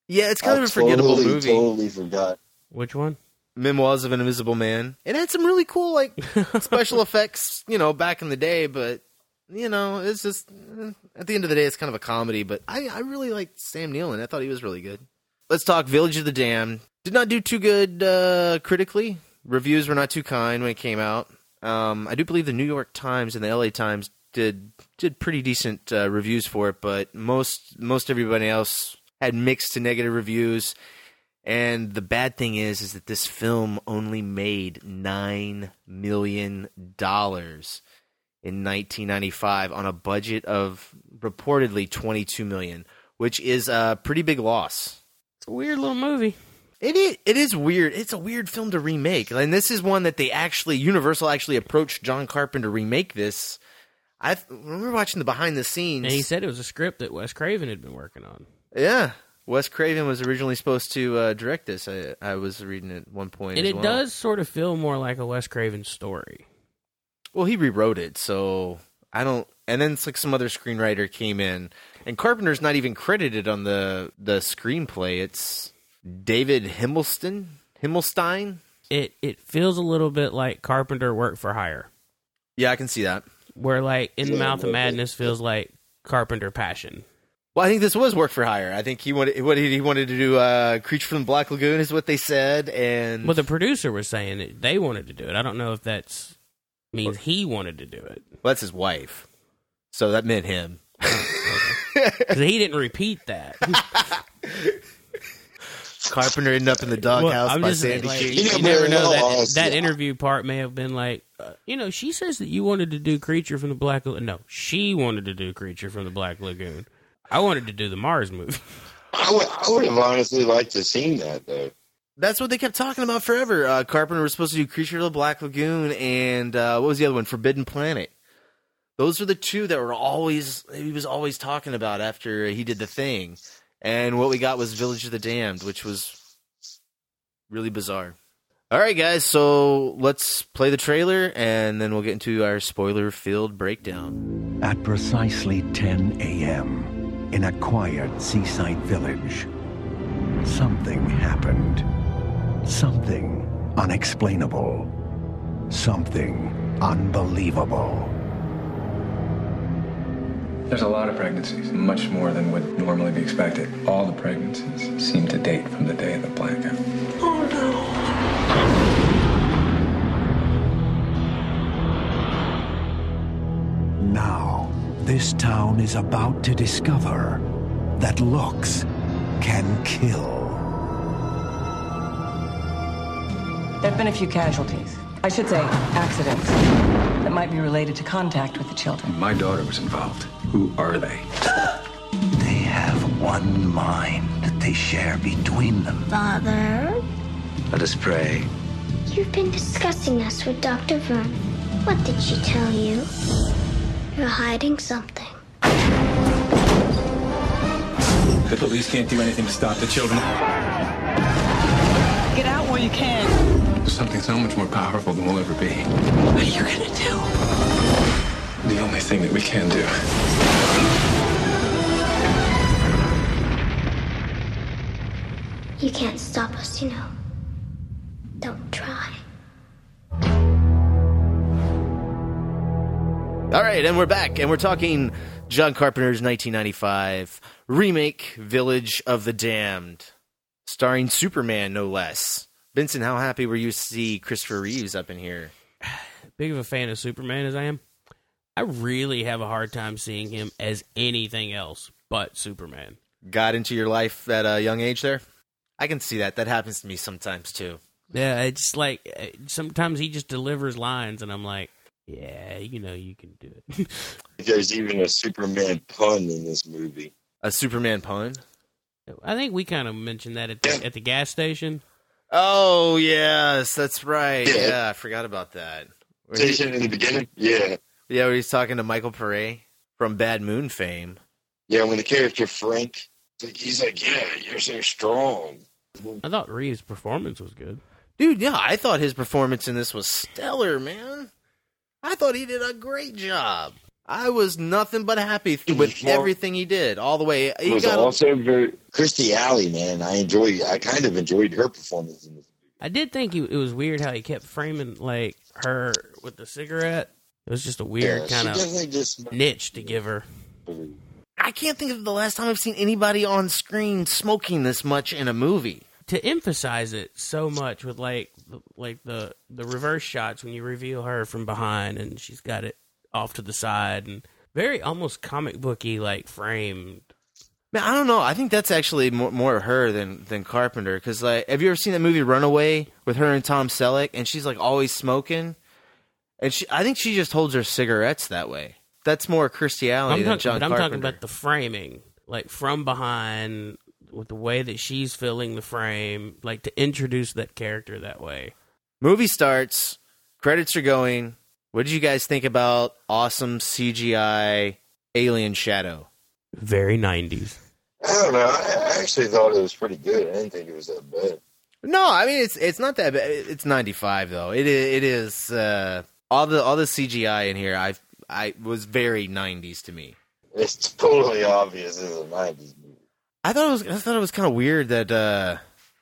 [SPEAKER 1] Yeah, it's kind
[SPEAKER 7] I
[SPEAKER 1] of a forgettable
[SPEAKER 7] totally,
[SPEAKER 1] movie.
[SPEAKER 7] Totally forgot.
[SPEAKER 8] Which one?
[SPEAKER 1] Memoirs of an Invisible Man. It had some really cool like special effects, you know, back in the day, but you know, it's just eh, at the end of the day, it's kind of a comedy. But I, I really liked Sam Neill, and I thought he was really good. Let's talk Village of the Damned. Did not do too good uh, critically. Reviews were not too kind when it came out. Um, I do believe the New York Times and the LA Times did did pretty decent uh, reviews for it, but most most everybody else had mixed to negative reviews. And the bad thing is, is that this film only made nine million dollars in 1995 on a budget of reportedly 22 million, which is a pretty big loss.
[SPEAKER 8] It's a weird little movie.
[SPEAKER 1] It is, it is weird. It's a weird film to remake, and this is one that they actually Universal actually approached John Carpenter to remake this. I remember watching the behind the scenes.
[SPEAKER 8] And he said it was a script that Wes Craven had been working on.
[SPEAKER 1] Yeah, Wes Craven was originally supposed to uh, direct this. I, I was reading it at one point,
[SPEAKER 8] And it
[SPEAKER 1] well.
[SPEAKER 8] does sort of feel more like a Wes Craven story.
[SPEAKER 1] Well, he rewrote it, so I don't. And then it's like some other screenwriter came in, and Carpenter's not even credited on the the screenplay. It's David Himmelston, Himmelstein.
[SPEAKER 8] It it feels a little bit like Carpenter worked for hire,
[SPEAKER 1] Yeah, I can see that.
[SPEAKER 8] where like In the
[SPEAKER 7] Yeah,
[SPEAKER 8] Mouth of
[SPEAKER 7] well,
[SPEAKER 8] Madness feels like Carpenter passion.
[SPEAKER 1] Well, I think this was work for hire. I think he wanted what he wanted to do. Uh, Creature from the Black Lagoon is what they said, and
[SPEAKER 8] Well, the producer was saying that they wanted to do it. I don't know if that's means he wanted to do it
[SPEAKER 1] well, that's his wife, so that meant him.
[SPEAKER 8] 'Cause he didn't repeat that.
[SPEAKER 1] Carpenter ended up in the
[SPEAKER 8] Well,
[SPEAKER 1] doghouse
[SPEAKER 8] I'm
[SPEAKER 1] by
[SPEAKER 8] just
[SPEAKER 1] Sandy
[SPEAKER 8] like,
[SPEAKER 1] Cheek.
[SPEAKER 8] you, you never
[SPEAKER 7] but
[SPEAKER 8] know that that
[SPEAKER 7] I-
[SPEAKER 8] interview part may have been like, uh, you know, she says that you wanted to do Creature from the Black Lagoon. No, she wanted to do Creature from the Black Lagoon. I wanted to do the Mars movie.
[SPEAKER 7] I would, I would have honestly liked to have seen that though.
[SPEAKER 1] That's what they kept talking about forever. Uh, Carpenter was supposed to do Creature of the Black Lagoon and uh, what was the other one? Forbidden Planet. Those are the two that were always he was always talking about after he did the thing. And what we got was Village of the Damned, which was really bizarre. All right, guys, so let's play the trailer and then we'll get into our spoiler filled breakdown.
[SPEAKER 9] At precisely 10 a.m., in a quiet seaside village, something happened. Something unexplainable. Something unbelievable.
[SPEAKER 10] There's a lot of pregnancies, much more than would normally be expected. All the pregnancies seem to date from the day of the blackout. Oh no.
[SPEAKER 9] Now, this town is about to discover that looks can kill.
[SPEAKER 11] There have been a few casualties. I should say accidents that might be related to contact with the children.
[SPEAKER 10] My daughter was involved. Who are they?
[SPEAKER 9] They have one mind that they share between them.
[SPEAKER 12] Father,
[SPEAKER 2] Let us pray.
[SPEAKER 12] you've been discussing us with Dr. Vern. What did she tell you? You're hiding something.
[SPEAKER 10] The police can't do anything to stop the children.
[SPEAKER 11] Get out while you can.
[SPEAKER 10] There's something so much more powerful than we'll ever be.
[SPEAKER 11] What are you gonna do?
[SPEAKER 10] The only thing that we can do.
[SPEAKER 12] You can't stop us, you know. Don't try.
[SPEAKER 1] All right, and we're back, and we're talking John Carpenter's 1995 remake, Village of the Damned, starring Superman, no less. Benson, how happy were you to see Christopher Reeves up in here?
[SPEAKER 8] Big of a fan of Superman as I am, I really have a hard time seeing him as anything else but Superman.
[SPEAKER 1] Got into your life at a young age there? I can see that. That happens to me sometimes too.
[SPEAKER 8] Yeah, it's like uh, sometimes he just delivers lines, and I'm like, yeah, you know, you can do it.
[SPEAKER 7] There's even a Superman pun in this movie.
[SPEAKER 1] A Superman pun?
[SPEAKER 8] I think we kind of mentioned that at the, at the gas station.
[SPEAKER 1] Oh, yes, that's right.
[SPEAKER 7] Yeah.
[SPEAKER 1] Yeah, I forgot about that.
[SPEAKER 7] Station in the beginning? Yeah.
[SPEAKER 1] Yeah, where he's talking to Michael Paré from Bad Moon fame.
[SPEAKER 7] Yeah, when the character Frank, like, he's like, yeah, you're so strong.
[SPEAKER 8] I thought Reeves' performance was good.
[SPEAKER 1] Dude, yeah, I thought his performance in this was stellar, man. I thought he did a great job. I was nothing but happy with
[SPEAKER 7] Well-
[SPEAKER 1] everything he did, all the way. He
[SPEAKER 7] was
[SPEAKER 1] got
[SPEAKER 7] also very Kirstie Alley, man. I enjoyed. I kind of enjoyed her performance in this.
[SPEAKER 8] I did think he, it was weird how he kept framing like her with the cigarette. It was just a weird
[SPEAKER 7] Yeah,
[SPEAKER 8] kind of
[SPEAKER 7] just
[SPEAKER 8] niche to give her.
[SPEAKER 1] I can't think of the last time I've seen anybody on screen smoking this much in a movie.
[SPEAKER 8] To emphasize it so much with like the, like the the reverse shots when you reveal her from behind and she's got it off to the side and very almost comic booky like framed.
[SPEAKER 1] Man, I don't know. I think that's actually more, more her than than Carpenter. Because like, have you ever seen that movie Runaway with her and Tom Selleck? And she's like always smoking, and she. I think she just holds her cigarettes that way. That's more Kirstie Alley
[SPEAKER 8] I'm
[SPEAKER 1] than
[SPEAKER 8] talking,
[SPEAKER 1] John
[SPEAKER 8] but I'm
[SPEAKER 1] Carpenter.
[SPEAKER 8] talking about the framing, like from behind with the way that she's filling the frame, like to introduce that character that way.
[SPEAKER 1] Movie starts, credits are going. What did you guys think about awesome CGI alien shadow?
[SPEAKER 8] Very 90s.
[SPEAKER 7] I don't know. I I actually thought it was pretty good. I didn't think it was that bad.
[SPEAKER 1] No, I mean it's it's not that bad. It's 95 though. It is, it is uh, all the all the CGI in here. I I was very 90s to me.
[SPEAKER 7] It's totally obvious it's a '90s movie.
[SPEAKER 1] I thought it was I thought it was kind of weird that uh,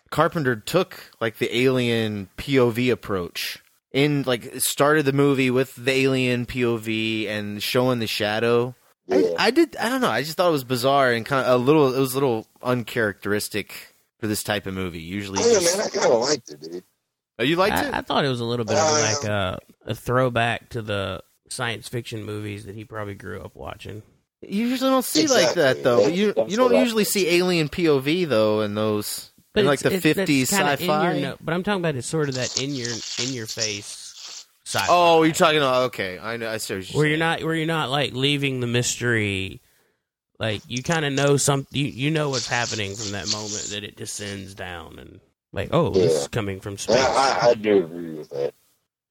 [SPEAKER 1] Carpenter took like the alien POV approach in like started the movie with the alien POV and showing the shadow. I, I did I don't know I just thought it was bizarre and kind of a little it was a little uncharacteristic for this type of movie. Usually,
[SPEAKER 7] Oh, yeah,
[SPEAKER 1] just-
[SPEAKER 7] man, I kind of liked it, dude.
[SPEAKER 1] Oh, you liked
[SPEAKER 8] I,
[SPEAKER 1] it?
[SPEAKER 8] I thought it was a little bit of
[SPEAKER 7] Uh,
[SPEAKER 8] like a, a throwback to the science fiction movies that he probably grew up watching.
[SPEAKER 1] You usually don't see like that though.
[SPEAKER 7] That's-
[SPEAKER 1] you you don't usually see alien POV though in those in like the fifties sci-fi.
[SPEAKER 8] your no- but I'm talking about it's sort of that in your in your face sci-fi.
[SPEAKER 1] Oh, you're talking about okay. I know. I see what you're
[SPEAKER 8] where
[SPEAKER 1] saying.
[SPEAKER 8] you're not where you're not like leaving the mystery. Like you kind of know some you, you know what's happening from that moment that it descends down and like oh this is coming from
[SPEAKER 7] I,
[SPEAKER 8] space.
[SPEAKER 7] I, I do agree with that.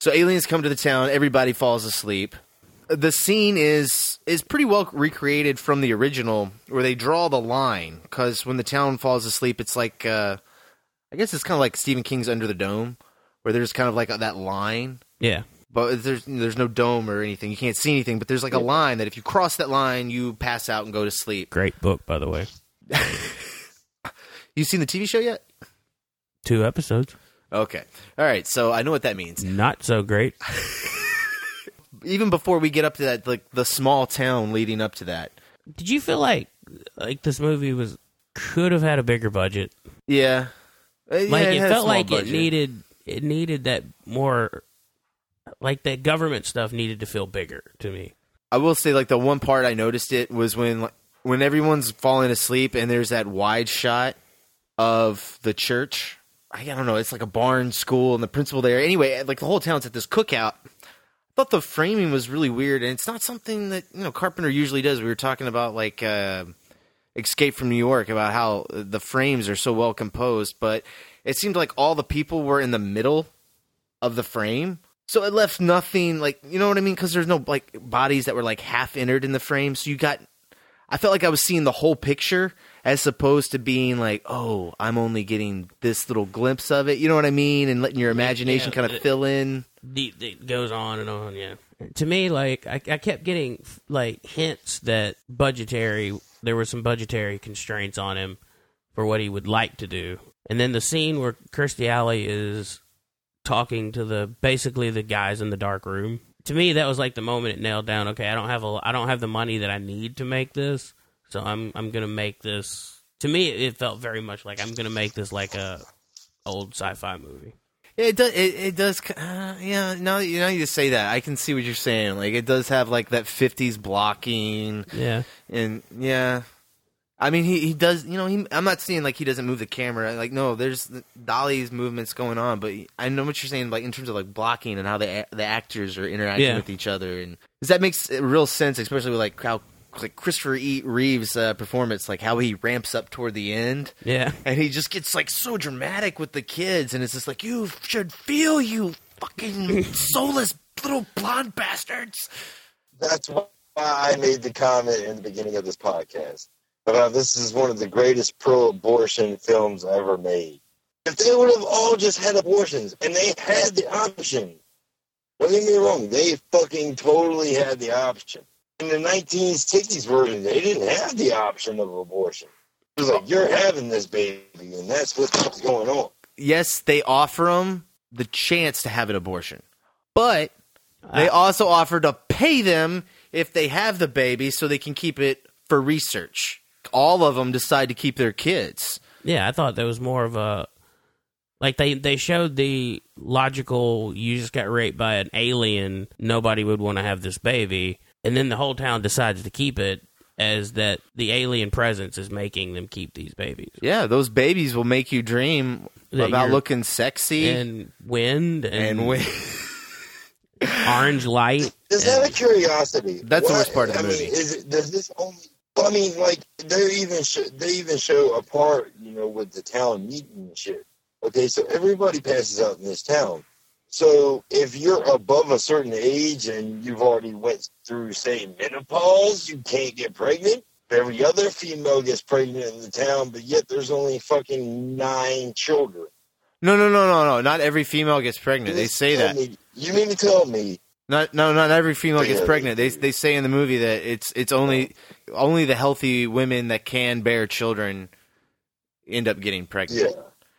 [SPEAKER 1] So aliens come to the town. Everybody falls asleep. The scene is is pretty well recreated from the original, where they draw the line. Because when the town falls asleep, it's like uh, I guess it's kind of like Stephen King's Under the Dome, where there's kind of like that line.
[SPEAKER 8] yeah.
[SPEAKER 1] But there's there's no dome or anything. You can't see anything. But there's like a line that if you cross that line, you pass out and go to sleep.
[SPEAKER 8] Great book by the way.
[SPEAKER 1] You seen the TV show yet?
[SPEAKER 8] Two episodes.
[SPEAKER 1] Okay. All right. So I know what that means.
[SPEAKER 8] Not so great.
[SPEAKER 1] Even before we get up to that, like the small town leading up to that.
[SPEAKER 8] Did you feel like like this movie was could have had a bigger budget?
[SPEAKER 1] Yeah. Uh, yeah,
[SPEAKER 8] like it, felt like
[SPEAKER 1] budget.
[SPEAKER 8] it needed it needed that more like that government stuff needed to feel bigger to me.
[SPEAKER 1] I will say, like the one part I noticed it was when like, when everyone's falling asleep and there's that wide shot of the church. I don't know. It's like a barn school and the principal there. Anyway, like the whole town's at this cookout. I thought the framing was really weird, and it's not something that you know Carpenter usually does. We were talking about like uh, Escape from New York about how the frames are so well composed, but it seemed like all the people were in the middle of the frame. So it left nothing like you know what I mean because there's no like bodies that were like half entered in the frame. So you got I felt like I was seeing the whole picture as opposed to being like, oh, I'm only getting this little glimpse of it. You know what I mean? And letting your imagination
[SPEAKER 8] Yeah,
[SPEAKER 1] kind of
[SPEAKER 8] it-
[SPEAKER 1] fill in.
[SPEAKER 8] the, it goes on and on. Yeah. To me, like I, I kept getting like hints that budgetary there were some budgetary constraints on him for what he would like to do, and then the scene where Kirstie Alley is talking to the basically the guys in the dark room. To me, that was like the moment it nailed down. Okay, I don't have a I don't have the money that I need to make this, so I'm I'm gonna make this. To me, it felt very much like I'm gonna make this like a old sci-fi movie.
[SPEAKER 1] It does. It, it does. Uh, yeah. Now you now you say that, I can see what you're saying. Like it does have like that '50s blocking.
[SPEAKER 8] Yeah.
[SPEAKER 1] And yeah, I mean he he does. You know, he, I'm not saying like he doesn't move the camera. Like no, there's Dolly's movements going on, but I know what you're saying. Like in terms of like blocking and how the the actors are interacting
[SPEAKER 8] Yeah.
[SPEAKER 1] with each other, and 'cause that makes real sense, especially with like how. Like Christopher E. Reeves' uh, performance, like how he ramps up toward the end,
[SPEAKER 8] Yeah.
[SPEAKER 1] and he just gets like so dramatic with the kids, and it's just like you should feel you fucking soulless little blonde bastards.
[SPEAKER 7] That's why I made the comment in the beginning of this podcast about uh, this is one of the greatest pro-abortion films ever made. If they would have all just had abortions and they had the option, don't get me wrong, they fucking totally had the option. In the 1960s version, they didn't have the option of abortion. It was like, you're having this baby, and that's what's going on.
[SPEAKER 1] Yes, they offer them the chance to have an abortion, but they ah. also offer to pay them if they have the baby so they can keep it for research. All of them decide to keep their kids.
[SPEAKER 8] Yeah, I thought that was more of a like they they showed the logical you just got raped by an alien, nobody would want to have this baby, and then the whole town decides to keep it as that the alien presence is making them keep these babies.
[SPEAKER 1] Yeah, those babies will make you dream
[SPEAKER 8] That
[SPEAKER 1] about looking sexy
[SPEAKER 8] and wind and,
[SPEAKER 1] and wind.
[SPEAKER 8] orange light.
[SPEAKER 7] Is that a curiosity,
[SPEAKER 1] That's the worst part of the
[SPEAKER 7] I
[SPEAKER 1] movie.
[SPEAKER 7] Mean, is it, does this only? I mean, like they even show, they even show a part, you know, with the town meeting and shit. Okay, so everybody passes out in this town. So if you're above a certain age and you've already went through, say, menopause, you can't get pregnant. Every other female gets pregnant in the town, but yet there's only fucking nine children.
[SPEAKER 1] No, no, no, no, no. Not every female gets pregnant. They say that.
[SPEAKER 7] me- you mean to tell me
[SPEAKER 1] Not no, not every female gets pregnant. They they say in the movie that it's it's only only the healthy women that can bear children end up getting pregnant.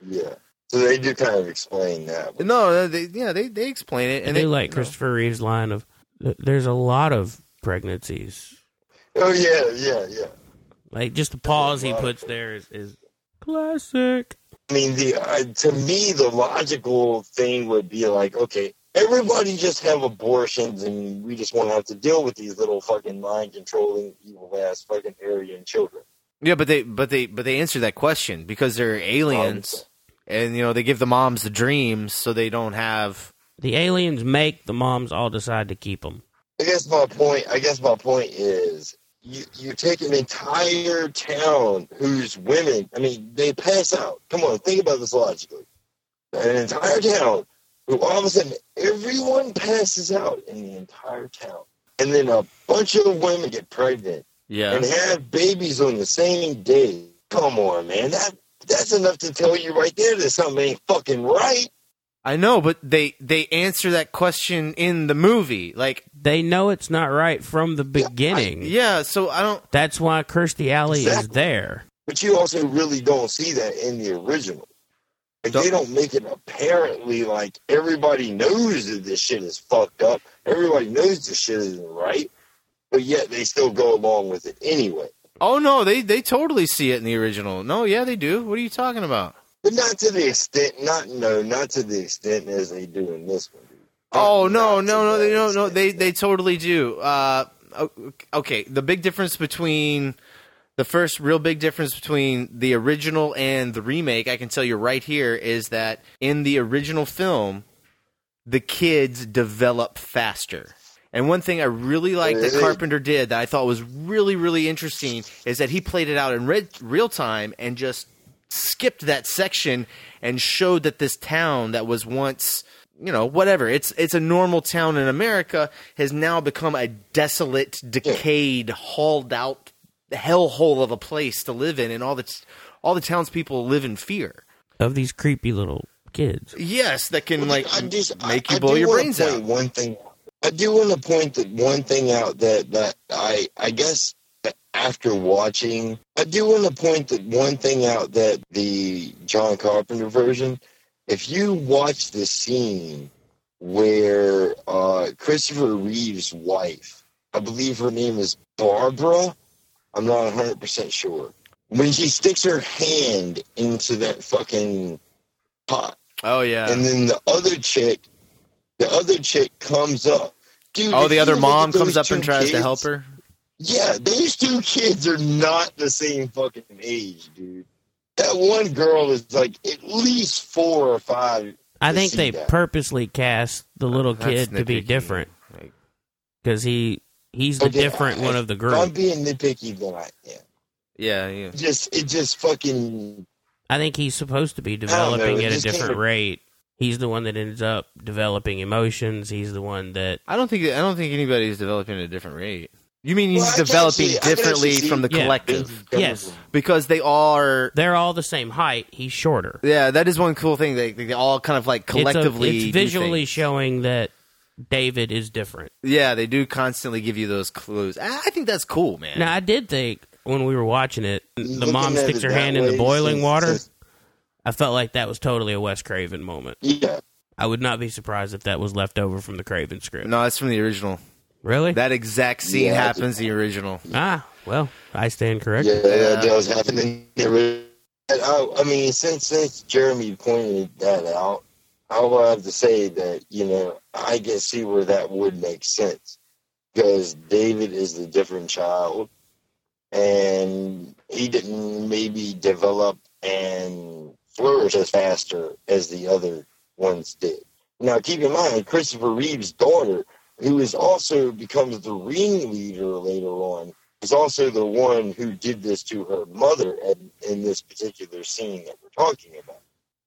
[SPEAKER 7] Yeah, yeah. So they do kind of explain that.
[SPEAKER 1] No, they yeah they they explain it
[SPEAKER 8] I
[SPEAKER 1] and
[SPEAKER 8] do
[SPEAKER 1] they
[SPEAKER 8] like Christopher Reeve's line of "There's a lot of pregnancies."
[SPEAKER 7] Oh yeah, yeah, yeah.
[SPEAKER 8] Like just the pause he puts there is, is classic.
[SPEAKER 7] I mean, the uh, to me the logical thing would be like, okay, everybody just have abortions, and we just won't have to deal with these little fucking mind controlling evil ass fucking Aryan children.
[SPEAKER 1] yeah, but they but they but they answer that question because they're aliens, and you know they give the moms the dreams so they don't have.
[SPEAKER 8] The aliens make the moms all decide to keep them.
[SPEAKER 7] I guess my point. I guess my point is. You, you take an entire town whose women, I mean, they pass out. Come on, think about this logically. An entire town who all of a sudden everyone passes out in the entire town. And then a bunch of women get pregnant
[SPEAKER 1] Yeah,
[SPEAKER 7] and have babies on the same day. Come on, man. That that's enough to tell you right there that something ain't fucking right.
[SPEAKER 1] I know, but they they answer that question in the movie. Like
[SPEAKER 8] They know it's not right from the beginning.
[SPEAKER 1] yeah, so I don't.
[SPEAKER 8] That's why Kirstie Alley is there.
[SPEAKER 7] But you also really don't see that in the original. Like they don't make it apparently like everybody knows that this shit is fucked up. Everybody knows this shit isn't right. But yet they still go along with it anyway.
[SPEAKER 1] Oh no, they they totally see it in the original. No, yeah, they do. What are you talking about?
[SPEAKER 7] But not to the extent not no, not to the extent as they do in this one. dude.
[SPEAKER 1] Oh no, no, no, they no, no, they they totally do. Uh, okay, the big difference between the first real big difference between the original and the remake, I can tell you right here, is that in the original film, the kids develop faster. And one thing I really like that Carpenter did that I thought was really, really interesting is that he played it out in re- real time and just skipped that section and showed that this town that was once you know whatever it's it's a normal town in America has now become a desolate decayed hauled out hellhole of a place to live in and all the all the townspeople live in fear
[SPEAKER 8] Of these creepy little kids.
[SPEAKER 1] yes that can like
[SPEAKER 7] I just,
[SPEAKER 1] make
[SPEAKER 7] I,
[SPEAKER 1] you
[SPEAKER 7] I
[SPEAKER 1] blow
[SPEAKER 7] do
[SPEAKER 1] your brains out
[SPEAKER 7] One thing, I do want to point that one thing out that that I I guess after watching, I do want to point that one thing out that the John Carpenter version. If you watch the scene where uh, Christopher Reeve's wife, I believe her name is Barbara. I'm not 100 percent sure. When she sticks her hand into that fucking pot
[SPEAKER 1] oh yeah
[SPEAKER 7] and then the other chick, the other chick comes up. Dude,
[SPEAKER 1] oh the other mom comes up and tries to help her
[SPEAKER 7] Yeah, these two kids are not the same fucking age, dude. That one girl is like at least four or five.
[SPEAKER 8] I think they
[SPEAKER 7] that.
[SPEAKER 8] purposely cast the uh, little
[SPEAKER 1] That's
[SPEAKER 8] kid to be
[SPEAKER 1] nitpicky.
[SPEAKER 8] different
[SPEAKER 1] Like,
[SPEAKER 8] because he he's the
[SPEAKER 7] Okay,
[SPEAKER 8] different
[SPEAKER 7] I-
[SPEAKER 8] one of the
[SPEAKER 7] group. I'm being nitpicky, then I am.
[SPEAKER 1] yeah yeah
[SPEAKER 7] Just it just fucking
[SPEAKER 8] I think he's supposed to be developing
[SPEAKER 7] it
[SPEAKER 8] at a different
[SPEAKER 7] kinda-
[SPEAKER 8] rate. He's the one that ends up developing emotions. He's the one that
[SPEAKER 1] I don't think I don't think anybody's developing at a different rate. You mean he's
[SPEAKER 7] I can
[SPEAKER 1] developing
[SPEAKER 7] see-
[SPEAKER 1] differently from the
[SPEAKER 8] Yeah.
[SPEAKER 1] collective
[SPEAKER 8] yes,
[SPEAKER 1] because they are.
[SPEAKER 8] they're all the same height. He's shorter.
[SPEAKER 1] Yeah, that is one cool thing. They they all kind of like collectively.
[SPEAKER 8] it's, a, it's visually showing that David is different.
[SPEAKER 1] Yeah, they do constantly give you those clues. I I think that's cool, man.
[SPEAKER 8] Now I did think when we were watching it, the
[SPEAKER 7] Looking
[SPEAKER 8] mom sticks her
[SPEAKER 7] that
[SPEAKER 8] hand in the boiling
[SPEAKER 7] since-
[SPEAKER 8] water.
[SPEAKER 7] since-
[SPEAKER 8] I felt like that was totally a Wes Craven moment.
[SPEAKER 7] yeah.
[SPEAKER 8] I would not be surprised if that was left over from the Craven script.
[SPEAKER 1] no, it's from the original.
[SPEAKER 8] Really?
[SPEAKER 1] That exact scene
[SPEAKER 7] Yeah,
[SPEAKER 1] happens in the original.
[SPEAKER 8] ah, well, I stand corrected.
[SPEAKER 7] Yeah, that does happen in the original. I, I mean, since since Jeremy pointed that out, I will have to say that you know I can see where that would make sense because David is the different child, and he didn't maybe develop and flourish as faster as the other ones did. Now, keep in mind, Christopher Reeve's daughter, who is also becomes the ringleader later on, is also the one who did this to her mother in, in this particular scene that we're talking about.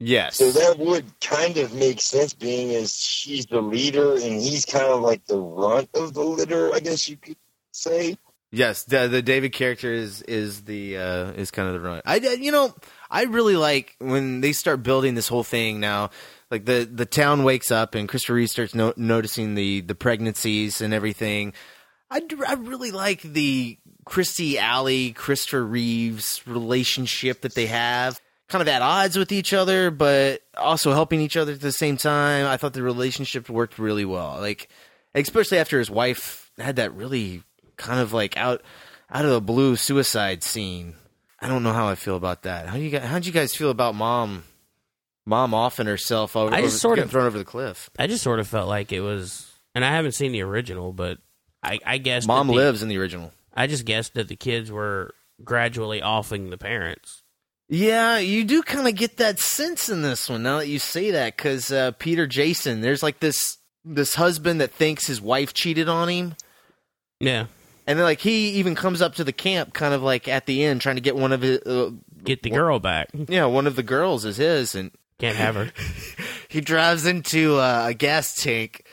[SPEAKER 1] Yes.
[SPEAKER 7] So that would kind of make sense, being as she's the leader and he's kind of like the runt of the litter, I guess you could say.
[SPEAKER 1] Yes, the the David character is is the uh, is kind of the run. I you know I really like when they start building this whole thing now. Like the the town wakes up and Christopher Reeve starts no- noticing the the pregnancies and everything. I, I really like the Kirstie Alley Christopher Reeves relationship that they have. Kind of at odds with each other, but also helping each other at the same time. I thought the relationship worked really well. Like especially after his wife had that really kind of like out out of the blue suicide scene. I don't know how I feel about that. How do you guys, how'd you guys feel about mom mom offing herself over,
[SPEAKER 8] I just
[SPEAKER 1] over-
[SPEAKER 8] sort
[SPEAKER 1] getting
[SPEAKER 8] of-
[SPEAKER 1] thrown over the cliff?
[SPEAKER 8] I just sort of felt like it was, and I haven't seen the original, but I, I guess
[SPEAKER 1] Mom
[SPEAKER 8] the-
[SPEAKER 1] lives in the original.
[SPEAKER 8] I just guessed that the kids were gradually offing the parents.
[SPEAKER 1] Yeah, you do kind of get that sense in this one. Now that you say that, because uh, Peter Jason, there's like this this husband that thinks his wife cheated on him,
[SPEAKER 8] Yeah,
[SPEAKER 1] and then like he even comes up to the camp, kind of like at the end, trying to get one of his uh,
[SPEAKER 8] get the girl back.
[SPEAKER 1] yeah, one of the girls is his, and
[SPEAKER 8] Can't have her.
[SPEAKER 1] he drives into uh, a gas tank,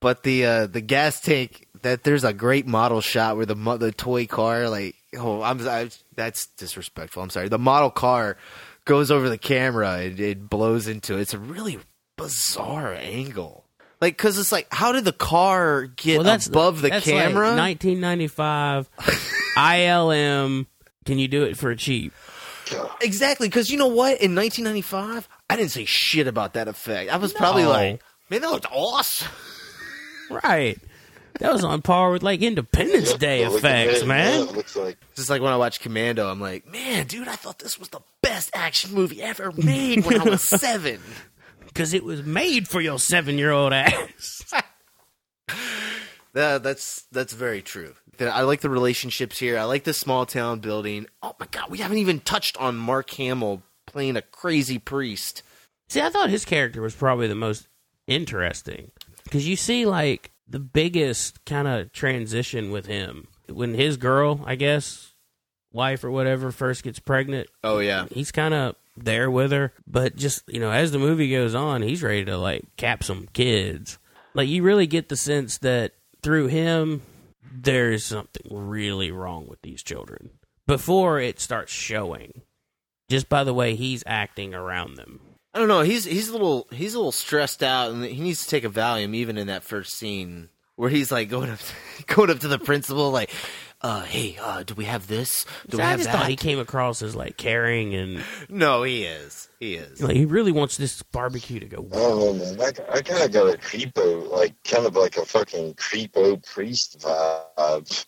[SPEAKER 1] but the uh, the gas tank that there's a great model shot where the the toy car like oh I'm I, that's disrespectful. I'm sorry. The model car goes over the camera and it blows into it. It's a really bizarre angle. Like cuz it's like how did the car get
[SPEAKER 8] Well, that's
[SPEAKER 1] above the
[SPEAKER 8] that's
[SPEAKER 1] camera?
[SPEAKER 8] Like 1995 ILM. Can you do it for cheap?
[SPEAKER 1] exactly cuz you know what in 1995 I didn't say shit about that effect. I was probably like man that looked awesome.
[SPEAKER 8] Right. That was on par with like Independence Day
[SPEAKER 7] Yeah,
[SPEAKER 8] effects,
[SPEAKER 7] that.
[SPEAKER 8] man.
[SPEAKER 7] Yeah, it looks like
[SPEAKER 1] Just like when I watch Commando, I'm like, man, dude, I thought this was the best action movie ever made when I was seven.
[SPEAKER 8] Because it was made for your seven year old ass.
[SPEAKER 1] That, that's that's very true. I like the relationships here. I like the small town building. Oh my god, we haven't even touched on Mark Hamill playing a crazy priest.
[SPEAKER 8] See, I thought his character was probably the most interesting because you see like the biggest kind of transition with him when his girl, I guess, wife or whatever, first gets pregnant.
[SPEAKER 1] Oh yeah,
[SPEAKER 8] he's kind of there with her, but just you know, as the movie goes on, he's ready to like cap some kids. Like you really get the sense that through him, there's something really wrong with these children before it starts showing. Just by the way he's acting around them.
[SPEAKER 1] I don't know. He's he's a little he's a little stressed out, and he needs to take a Valium. Even in that first scene where he's like going up going up to the principal, like, uh, "Hey, uh, do we have this? Do
[SPEAKER 8] See,
[SPEAKER 1] we
[SPEAKER 8] I
[SPEAKER 1] have
[SPEAKER 8] just
[SPEAKER 1] that?"
[SPEAKER 8] thought he came across as like caring and
[SPEAKER 1] no, he is. He is.
[SPEAKER 8] like he really wants this barbecue to go.
[SPEAKER 7] I don't know, man. I, I kind of got a creepo, like kind of like a fucking creepo priest vibe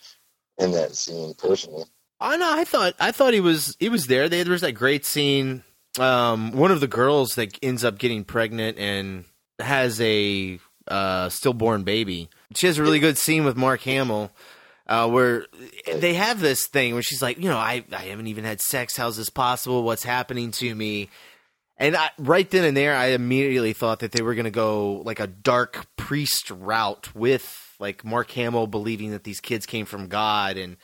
[SPEAKER 7] in that scene, personally.
[SPEAKER 1] I know. I thought I thought he was he was there. There was that great scene. Um, one of the girls that ends up getting pregnant and has a uh, stillborn baby. She has a really good scene with Mark Hamill. Uh, where they have this thing where she's like, you know, I, I haven't even had sex. How's this possible? What's happening to me? And I, right then and there, I immediately thought that they were going to go like a dark priest route with like Mark Hamill believing that these kids came from God, and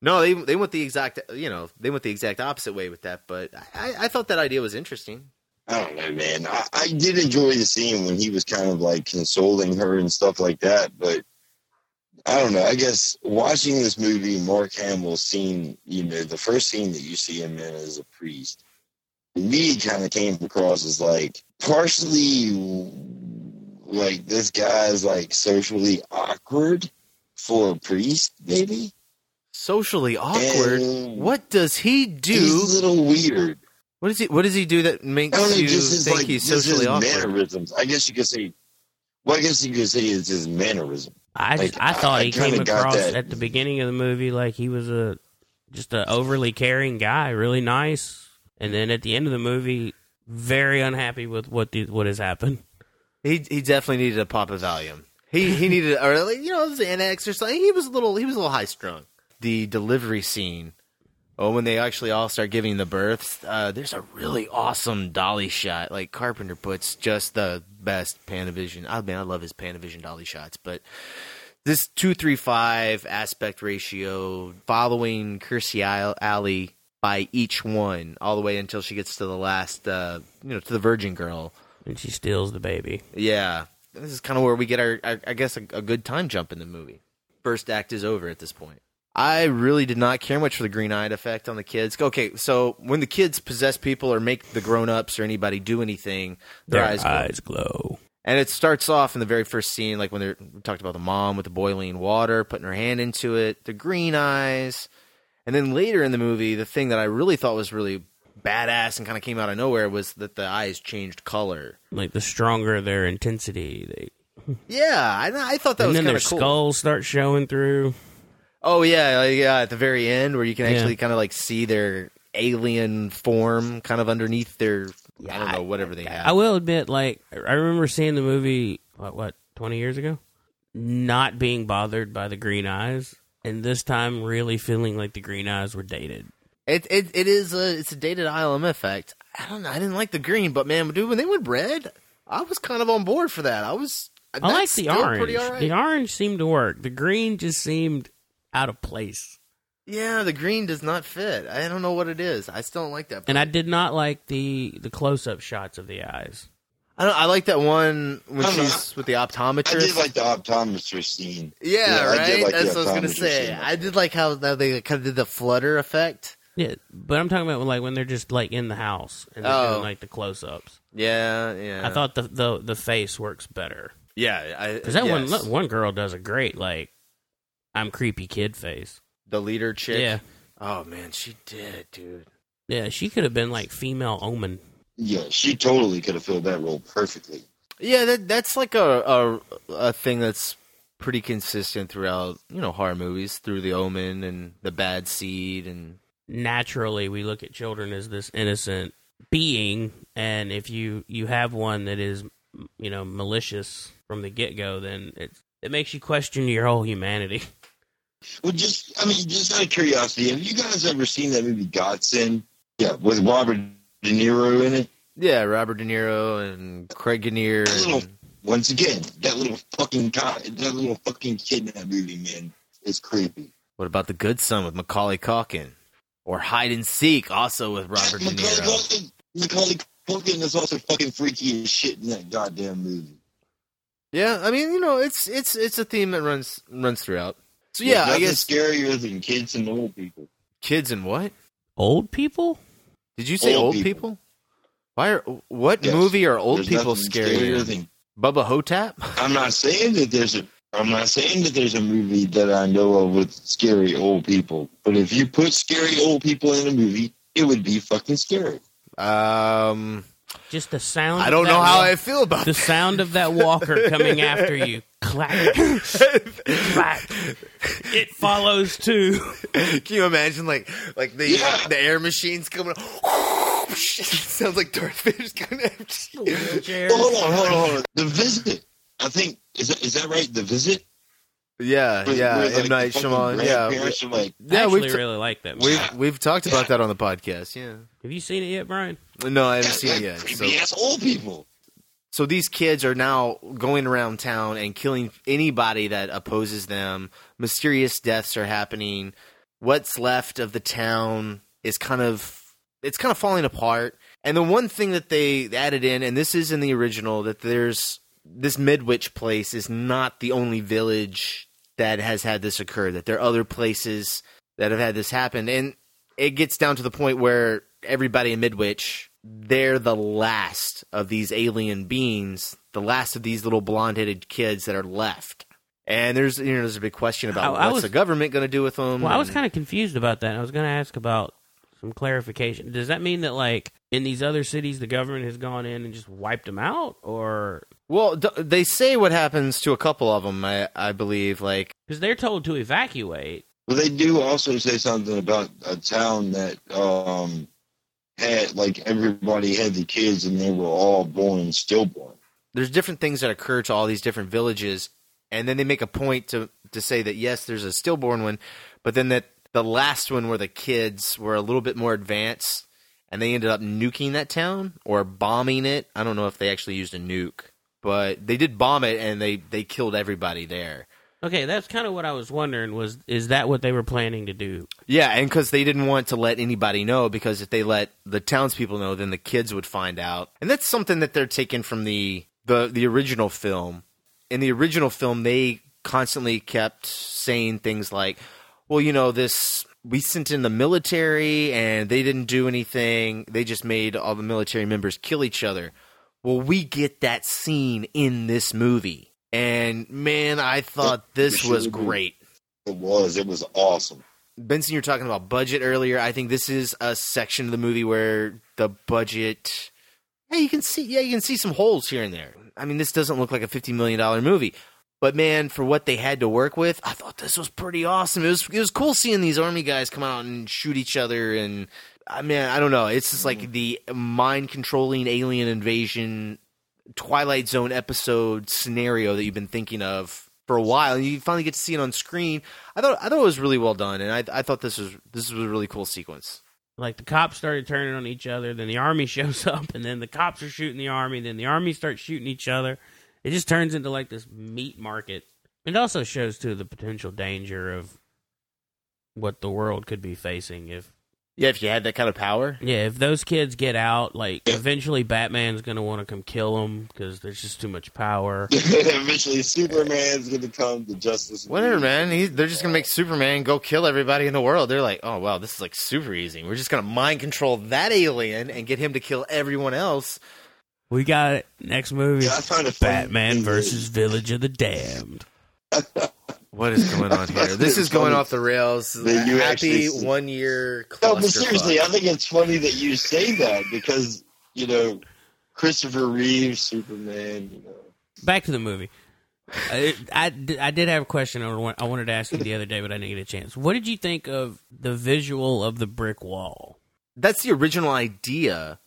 [SPEAKER 1] no, they they went the exact you know they went the exact opposite way with that. But I, I thought that idea was interesting.
[SPEAKER 7] I don't know, man. I, I did enjoy the scene when he was kind of like consoling her and stuff like that, but I don't know. I guess watching this movie, Mark Hamill's scene, you know, the first scene that you see him in as a priest, to me kind of came across as like partially like this guy's like socially awkward for a priest, maybe.
[SPEAKER 1] Socially awkward.
[SPEAKER 7] And
[SPEAKER 1] what does he do?
[SPEAKER 7] He's a little weird.
[SPEAKER 1] What does he What does he do that makes
[SPEAKER 7] know,
[SPEAKER 1] you
[SPEAKER 7] just
[SPEAKER 1] think
[SPEAKER 7] like,
[SPEAKER 1] he's socially
[SPEAKER 7] his
[SPEAKER 1] awkward?
[SPEAKER 7] mannerisms. I guess you could say. Well, I guess you could say it's his mannerism.
[SPEAKER 8] I just,
[SPEAKER 7] Like,
[SPEAKER 8] I thought
[SPEAKER 7] I
[SPEAKER 8] he
[SPEAKER 7] kinda
[SPEAKER 8] came across at the beginning of the movie like he was a just an overly caring guy, really nice, and then at the end of the movie, very unhappy with what the, what has happened.
[SPEAKER 1] He he definitely needed a pop of Valium. He he needed or like, you know Xanax or something. He was a little he was a little high strung. The delivery scene. Oh, when they actually all start giving the births, uh, there's a really awesome dolly shot. Like Carpenter puts just the best Panavision. I mean, I love his Panavision dolly shots, but this two three five aspect ratio following Kirstie Alley by each one all the way until she gets to the last, uh, you know, to the Virgin Girl.
[SPEAKER 8] And she steals the baby.
[SPEAKER 1] Yeah, this is kind of where we get our, our I guess, a, a good time jump in the movie. First act is over at this point. I really did not care much for the green eyed effect on the kids. Okay, so when the kids possess people or make the grown ups or anybody do anything, their,
[SPEAKER 8] Their
[SPEAKER 1] eyes,
[SPEAKER 8] eyes,
[SPEAKER 1] glow.
[SPEAKER 8] glow.
[SPEAKER 1] And it starts off in the very first scene, like when they're talked about the mom with the boiling water, putting her hand into it, the green eyes. And then later in the movie, the thing that I really thought was really badass and kind of came out of nowhere was that the eyes changed color.
[SPEAKER 8] Like the stronger their intensity, they
[SPEAKER 1] Yeah, I, I thought that
[SPEAKER 8] and
[SPEAKER 1] was kind of cool.
[SPEAKER 8] skulls start showing through.
[SPEAKER 1] Oh yeah, uh, yeah, at the very end where you can
[SPEAKER 8] Yeah.
[SPEAKER 1] actually kind of like see their alien form kind of underneath their I don't know whatever they have.
[SPEAKER 8] I will admit, like I remember seeing the movie what what twenty years ago, not being bothered by the green eyes, and this time really feeling like the green eyes were dated.
[SPEAKER 1] It it it is a it's a dated ILM effect. I don't know. I didn't like the green, but man, dude, when they went red, I was kind of on board for that. I was.
[SPEAKER 8] I like the orange.
[SPEAKER 1] Pretty all right.
[SPEAKER 8] The orange seemed to work. The green just seemed out of place.
[SPEAKER 1] Yeah, the green does not fit. I don't know what it is. I still don't like that.
[SPEAKER 8] And I did not like the the close up shots of the eyes.
[SPEAKER 1] I don't. I like that one when
[SPEAKER 7] I don't know.
[SPEAKER 1] she's with the optometrist.
[SPEAKER 7] I
[SPEAKER 1] optometrist.
[SPEAKER 7] did like the optometrist scene.
[SPEAKER 1] yeah,
[SPEAKER 7] I
[SPEAKER 1] right.
[SPEAKER 7] did like the
[SPEAKER 1] That's what I was gonna say.
[SPEAKER 7] scene.
[SPEAKER 1] I did like how that they kind of did the flutter effect.
[SPEAKER 8] Yeah, but I'm talking about like when they're just like in the house and they're
[SPEAKER 1] Oh.
[SPEAKER 8] doing like the close ups.
[SPEAKER 1] Yeah, yeah.
[SPEAKER 8] I thought the, the the face works better
[SPEAKER 1] Yeah,
[SPEAKER 8] because that
[SPEAKER 1] yes.
[SPEAKER 8] one one girl does a great like I'm creepy kid face.
[SPEAKER 1] the leader chick.
[SPEAKER 8] Yeah.
[SPEAKER 1] Oh man, she did, dude.
[SPEAKER 8] Yeah, she could have been like female omen.
[SPEAKER 7] Yeah, she totally could have filled that role perfectly.
[SPEAKER 1] Yeah, that that's like a, a a thing that's pretty consistent throughout, you know, horror movies through The Omen and The Bad Seed and
[SPEAKER 8] Naturally, we look at children as this innocent being, and if you you have one that is you know malicious from the get go, then it that makes you question your whole humanity.
[SPEAKER 7] Well, just I mean, just out of curiosity, have you guys ever seen that movie Godsend? Yeah, with Robert De Niro in it.
[SPEAKER 1] Yeah, Robert De Niro and Greg Kinnear. And-
[SPEAKER 7] once again, that little fucking guy, that little fucking kid in that movie, man, is creepy.
[SPEAKER 1] What about The Good Son with Macaulay Culkin? Or Hide and Seek, also with Robert De Niro.
[SPEAKER 7] Culkin, Macaulay Culkin is also fucking freaky as shit in that goddamn movie.
[SPEAKER 1] Yeah, I mean, you know, it's it's it's a theme that runs runs throughout. So yeah, I
[SPEAKER 7] Nothing
[SPEAKER 1] guess
[SPEAKER 7] scarier than kids and old people.
[SPEAKER 1] kids and what?
[SPEAKER 8] Old people?
[SPEAKER 1] Did you say old,
[SPEAKER 7] Old
[SPEAKER 1] people?
[SPEAKER 7] people.
[SPEAKER 1] Why are what
[SPEAKER 7] Yes.
[SPEAKER 1] movie are old
[SPEAKER 7] There's
[SPEAKER 1] people
[SPEAKER 7] nothing
[SPEAKER 1] scarier?
[SPEAKER 7] scarier than-
[SPEAKER 1] Bubba Ho-Tep?
[SPEAKER 7] I'm not saying that there's a. I'm not saying that there's a movie that I know of with scary old people. But if you put scary old people in a movie, it would be fucking scary.
[SPEAKER 1] Um,
[SPEAKER 8] Just the sound.
[SPEAKER 1] I don't
[SPEAKER 8] that
[SPEAKER 1] know how
[SPEAKER 8] wa-
[SPEAKER 1] I feel about
[SPEAKER 8] the sound of that walker coming after you. Clack, clack. It follows too.
[SPEAKER 1] Can you imagine like like the the air machines coming? sounds like Darth Vader's coming after you.
[SPEAKER 7] Hold on, hold on, hold on. The visit. I think is that is that right? The visit.
[SPEAKER 1] Yeah,
[SPEAKER 7] Where-
[SPEAKER 1] yeah,
[SPEAKER 7] where,
[SPEAKER 1] M Night
[SPEAKER 7] the
[SPEAKER 1] Shyamalan. Yeah,
[SPEAKER 7] grandparents are like,
[SPEAKER 1] yeah, we've t-
[SPEAKER 8] really like that. movie.
[SPEAKER 1] we've we've talked about that on the podcast. Yeah,
[SPEAKER 8] Have you seen it yet, Brian?
[SPEAKER 1] no, I haven't seen it yet. So.
[SPEAKER 7] creepy ass old people.
[SPEAKER 1] So these kids are now going around town and killing anybody that opposes them. Mysterious deaths are happening. What's left of the town is kind of it's kind of falling apart. And the one thing that they added in, and this is in the original, that there's this Midwich place is not the only village that has had this occur. That there are other places that have had this happen, and it gets down to the point where everybody in Midwich they're the last of these alien beings, the last of these little blonde-headed kids that are left. And there's you know there's a big question about
[SPEAKER 8] I- I
[SPEAKER 1] what's
[SPEAKER 8] was-
[SPEAKER 1] the government going to do with them.
[SPEAKER 8] Well, I was kind of confused about that. I was going to ask about some clarification. Does that mean that, like, in these other cities, the government has gone in and just wiped them out, or
[SPEAKER 1] well, d- they say what happens to a couple of them. I, I believe, like
[SPEAKER 8] because they're told to evacuate?
[SPEAKER 7] Well, they do also say something about a town that um had like everybody had the kids and they were all born stillborn.
[SPEAKER 1] there's different things that occur to all these different villages, and then they make a point to to say that yes, there's a stillborn one, but then that the last one where the kids were a little bit more advanced, and they ended up nuking that town or bombing it. I don't know if they actually used a nuke, but they did bomb it, and they they killed everybody there.
[SPEAKER 8] Okay, that's kind of what I was wondering. Was is that what they were planning to do?
[SPEAKER 1] Yeah, and because they didn't want to let anybody know, because if they let the townspeople know, then the kids would find out, and that's something that they're taking from the the the original film. In the original film, they constantly kept saying things like, "Well, you know, this we sent in the military, and they didn't do anything. They just made all the military members kill each other." Well, we get that scene in this movie, and man, I thought this was great.
[SPEAKER 7] It was. It was awesome.
[SPEAKER 1] Benson, you were talking about budget earlier. I think this is a section of the movie where the budget. Yeah, you can see. Yeah, you can see some holes here and there. I mean, this doesn't look like a fifty million dollar movie, but man, for what they had to work with, I thought this was pretty awesome. It was it was cool seeing these army guys come out and shoot each other, and I mean, I don't know. It's just like hmm. the mind controlling alien invasion Twilight Zone episode scenario that you've been thinking of for a while, and you finally get to see it on screen. I thought I thought it was really well done, and I I thought this was this was a really cool sequence.
[SPEAKER 8] Like the cops started turning on each other, then the army shows up, and then the cops are shooting the army, then the army starts shooting each other. It just turns into like this meat market. It also shows too the potential danger of what the world could be facing if
[SPEAKER 1] Yeah, if you had that kind of power.
[SPEAKER 8] yeah if those kids get out like eventually batman's gonna want to come kill them because there's just too much power
[SPEAKER 7] Eventually, Superman's going to come to justice.
[SPEAKER 1] Whatever, man. He, they're just gonna make Superman go kill everybody in the world. They're like, oh wow, this is like super easy. We're just gonna mind control that alien and get him to kill everyone else.
[SPEAKER 8] we got it next movie
[SPEAKER 7] Yeah, I find it funny.
[SPEAKER 8] batman versus village of the damned
[SPEAKER 1] What is going on here? This is going off the rails.
[SPEAKER 7] That you
[SPEAKER 1] Happy one year.
[SPEAKER 7] No, but seriously, I think it's funny that you say that because you know Christopher Reeve, Superman. You know,
[SPEAKER 8] back to the movie. I, I, I did have a question I wa- I wanted to ask you the other day, but I didn't get a chance. What did you think of the visual of the brick wall?
[SPEAKER 1] that's the original idea